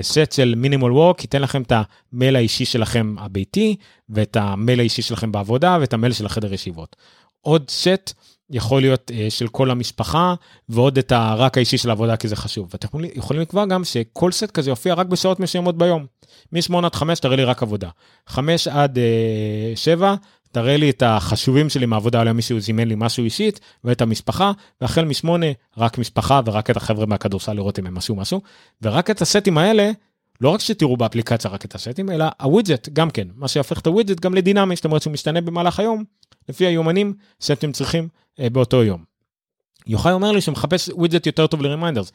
סט אה, של מינימול וורק ייתן לכם את המייל האישי שלכם הביתי ואת המייל האישי שלכם בעבודה ואת המייל של החדר ישיבות. עוד סט יכול להיות uh, של כל המשפחה ועוד את הרק האישי של העבודה כי זה חשוב. ואתם יכולים לקבוע גם שכל סט כזה יופיע רק בשעות מסוימות ביום. מ-8 עד 5 תראה לי רק עבודה. 5 עד uh, 7 תראה לי את החשובים שלי מהעבודה, אולי מישהו זימן לי משהו אישית, ואת המשפחה, והחל משמונה, רק משפחה ורק את החבר'ה מהכדורסל לראות אם הם משהו משהו, ורק את הסטים האלה, לא רק שתראו באפליקציה רק את הסטים, אלא ה widget גם כן, מה שיהפך את ה widget גם לדינמי, זאת אומרת שהוא משתנה במהלך היום, לפי היומנים שאתם צריכים אה, באותו יום. יוחאי אומר לי שמחפש widget יותר טוב ל reminders.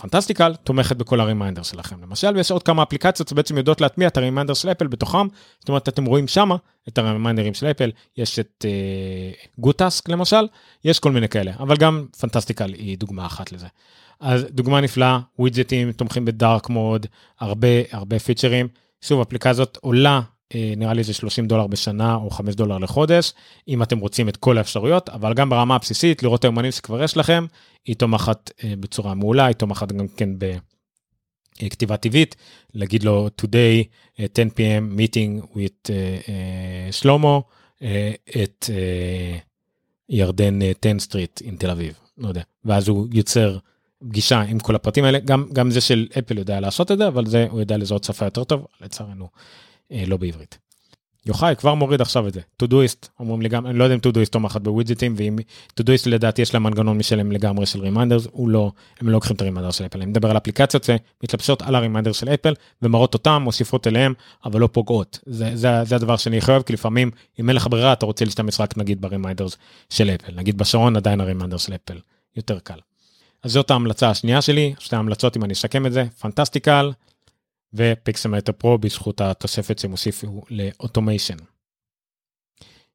Fantastical תומכת בכל ה reminder שלכם. למשל ויש עוד כמה אפליקציות שבעצם יודעות להטמיע את ה reminder של אפל בתוכם. זאת אומרת אתם רואים שמה את הרימיינדרים של אפל יש את גוטאסק uh, למשל יש כל מיני כאלה אבל גם פנטסטיקל היא דוגמה אחת לזה. אז דוגמה נפלאה ווידג'טים תומכים בדארק מוד הרבה הרבה פיצ'רים. שוב אפליקציה הזאת עולה אה, נראה לי זה 30 דולר בשנה או 5 דולר לחודש, אם אתם רוצים את כל האפשרויות, אבל גם ברמה הבסיסית, לראות את היומנים שכבר יש לכם, היא תומכת אה, בצורה מעולה, היא תומכת גם כן בכתיבה טבעית, להגיד לו today 10 p.m. meeting with שלמה, את ירדן 10 street עם תל אביב, לא יודע, ואז הוא יוצר פגישה עם כל הפרטים האלה, גם, גם זה של אפל יודע לעשות את זה, אבל זה הוא יודע לזהות שפה יותר טוב, לצערנו. אה, לא בעברית. יוחאי כבר מוריד עכשיו את זה. Todoist אומרים לי גם אני לא יודע אם Todoist תומכת ב widgets ואם Todoist לדעתי יש לה מנגנון משלה לגמרי של reminders הוא לא הם לא לוקחים את ה reminder של אפל אני מדבר על אפליקציות שמתלבשות על ה reminder של אפל ומראות אותם מוסיפות אליהם אבל לא פוגעות זה, זה, זה הדבר שאני חייב כי לפעמים אם אין לך ברירה אתה רוצה להשתמש רק נגיד ב reminders של אפל נגיד בשעון עדיין ה reminder של אפל יותר קל. אז זאת ההמלצה השנייה שלי שתי ההמלצות אם אני אסכם את זה Fantastical ו Pixelmator Pro בזכות התוספת שהם הוסיפו ל automation.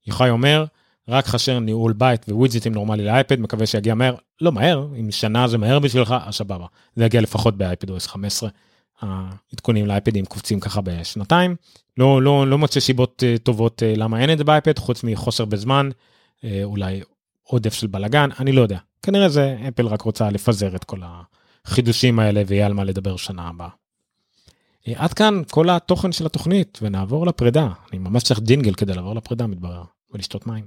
יוחאי אומר, רק חשר ניהול בית ווידג'טים נורמלי לאייפד, מקווה שיגיע מהר, לא מהר, אם שנה זה מהר בשבילך, אז סבבה. זה יגיע לפחות באייפד OS 15. העדכונים לאייפדים קופצים ככה בשנתיים. לא, לא, לא מוצא שיבות uh, טובות uh, למה אין את זה באייפד, חוץ מחוסר בזמן, uh, אולי עודף של בלאגן, אני לא יודע. כנראה זה אפל רק רוצה לפזר את כל החידושים האלה ויהיה על מה לדבר שנה הבאה. אה, עד כאן כל התוכן של התוכנית ונעבור לפרידה. אני ממש צריך ג'ינגל כדי לעבור לפרידה מתברר ולשתות מים.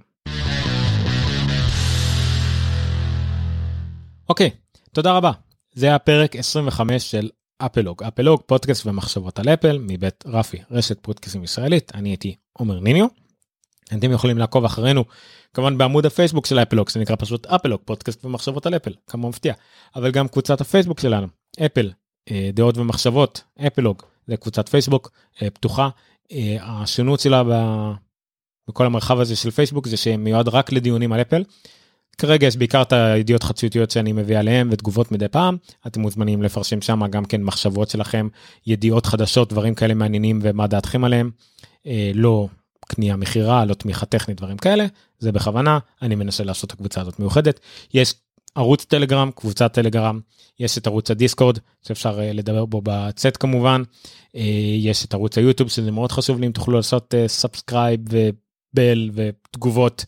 אוקיי, תודה רבה. זה היה פרק 25 של אפלוג. אפלוג פודקאסט ומחשבות על אפל מבית רפי רשת פודקאסטים ישראלית אני הייתי עומר ניניו. אתם יכולים לעקוב אחרינו כמובן בעמוד הפייסבוק של אפלוג זה נקרא פשוט אפלוג פודקאסט ומחשבות על אפל כמה מפתיע אבל גם קבוצת הפייסבוק שלנו אפל דעות ומחשבות אפלוג זה קבוצת פייסבוק אה, פתוחה. אה, השונות שלה בכל המרחב הזה של פייסבוק זה שמיועד רק לדיונים על אפל. כרגע יש בעיקר את הידיעות חדשותיות שאני מביא עליהם ותגובות מדי פעם. אתם מוזמנים לפרשם שם גם כן מחשבות שלכם ידיעות חדשות דברים כאלה מעניינים ומה דעתכם עליהם. לא קנייה מכירה לא תמיכה טכנית דברים כאלה. זה בכוונה אני מנסה לעשות את הקבוצה הזאת מיוחדת. יש ערוץ טלגרם, קבוצת טלגרם, יש את ערוץ ה Discord שאפשר אה, לדבר בו בצאט כמובן, אה, יש את ערוץ היוטיוב שזה מאוד חשוב לי אם תוכלו לעשות subscribe אה, ו bell ותגובות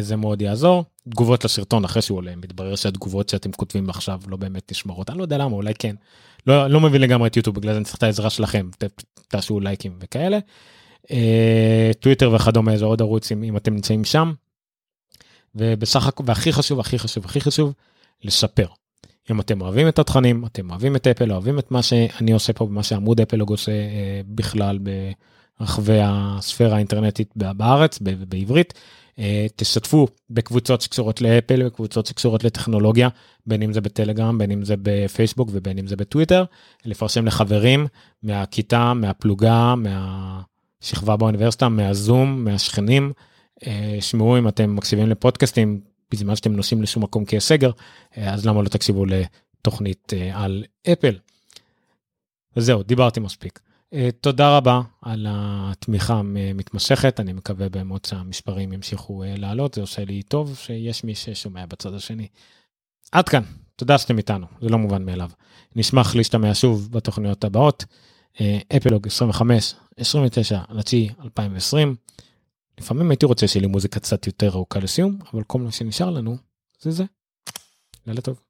זה מאוד יעזור. תגובות לסרטון אחרי שהוא עולה מתברר שהתגובות שאתם כותבים עכשיו לא באמת נשמרות אני לא יודע למה אולי כן לא לא מבין לגמרי את יוטיוב בגלל זה אני צריך את העזרה שלכם תעשו לייקים וכאלה. טוויטר וכדומה זה עוד ערוץ אם אתם נמצאים שם ובסך הכל והכי חשוב הכי חשוב הכי חשוב לשפר. אם אתם אוהבים את התכנים אתם אוהבים את אפל אוהבים את מה שאני עושה פה ומה שעמוד אפלוג עושה אה, בכלל ברחבי הספירה האינטרנטית בארץ בעברית. אה, תשתפו בקבוצות שקשורות לאפל וקבוצות שקשורות לטכנולוגיה בין אם זה בטלגרם בין אם זה בפייסבוק ובין אם זה בטוויטר לפרשם לחברים מהכיתה מהפלוגה מהשכבה באוניברסיטה מהזום מהשכנים. אה, שמעו אם אתם מקשיבים לפודקאסטים בזמן שאתם נוסעים לשום מקום כי יש סגר אה, אז למה לא תקשיבו לתוכנית אה, על אפל. וזהו דיברתי מספיק. תודה רבה על התמיכה המתמשכת אני מקווה באמת שהמספרים ימשיכו לעלות זה עושה לי טוב שיש מי ששומע בצד השני. עד כאן תודה שאתם איתנו זה לא מובן מאליו נשמח להשתמע שוב בתוכניות הבאות אפלוג 25 29 9 2020 לפעמים הייתי רוצה שיהיה לי מוזיקה קצת יותר ארוכה לסיום, אבל כל מה שנשאר לנו זה זה. לילה טוב.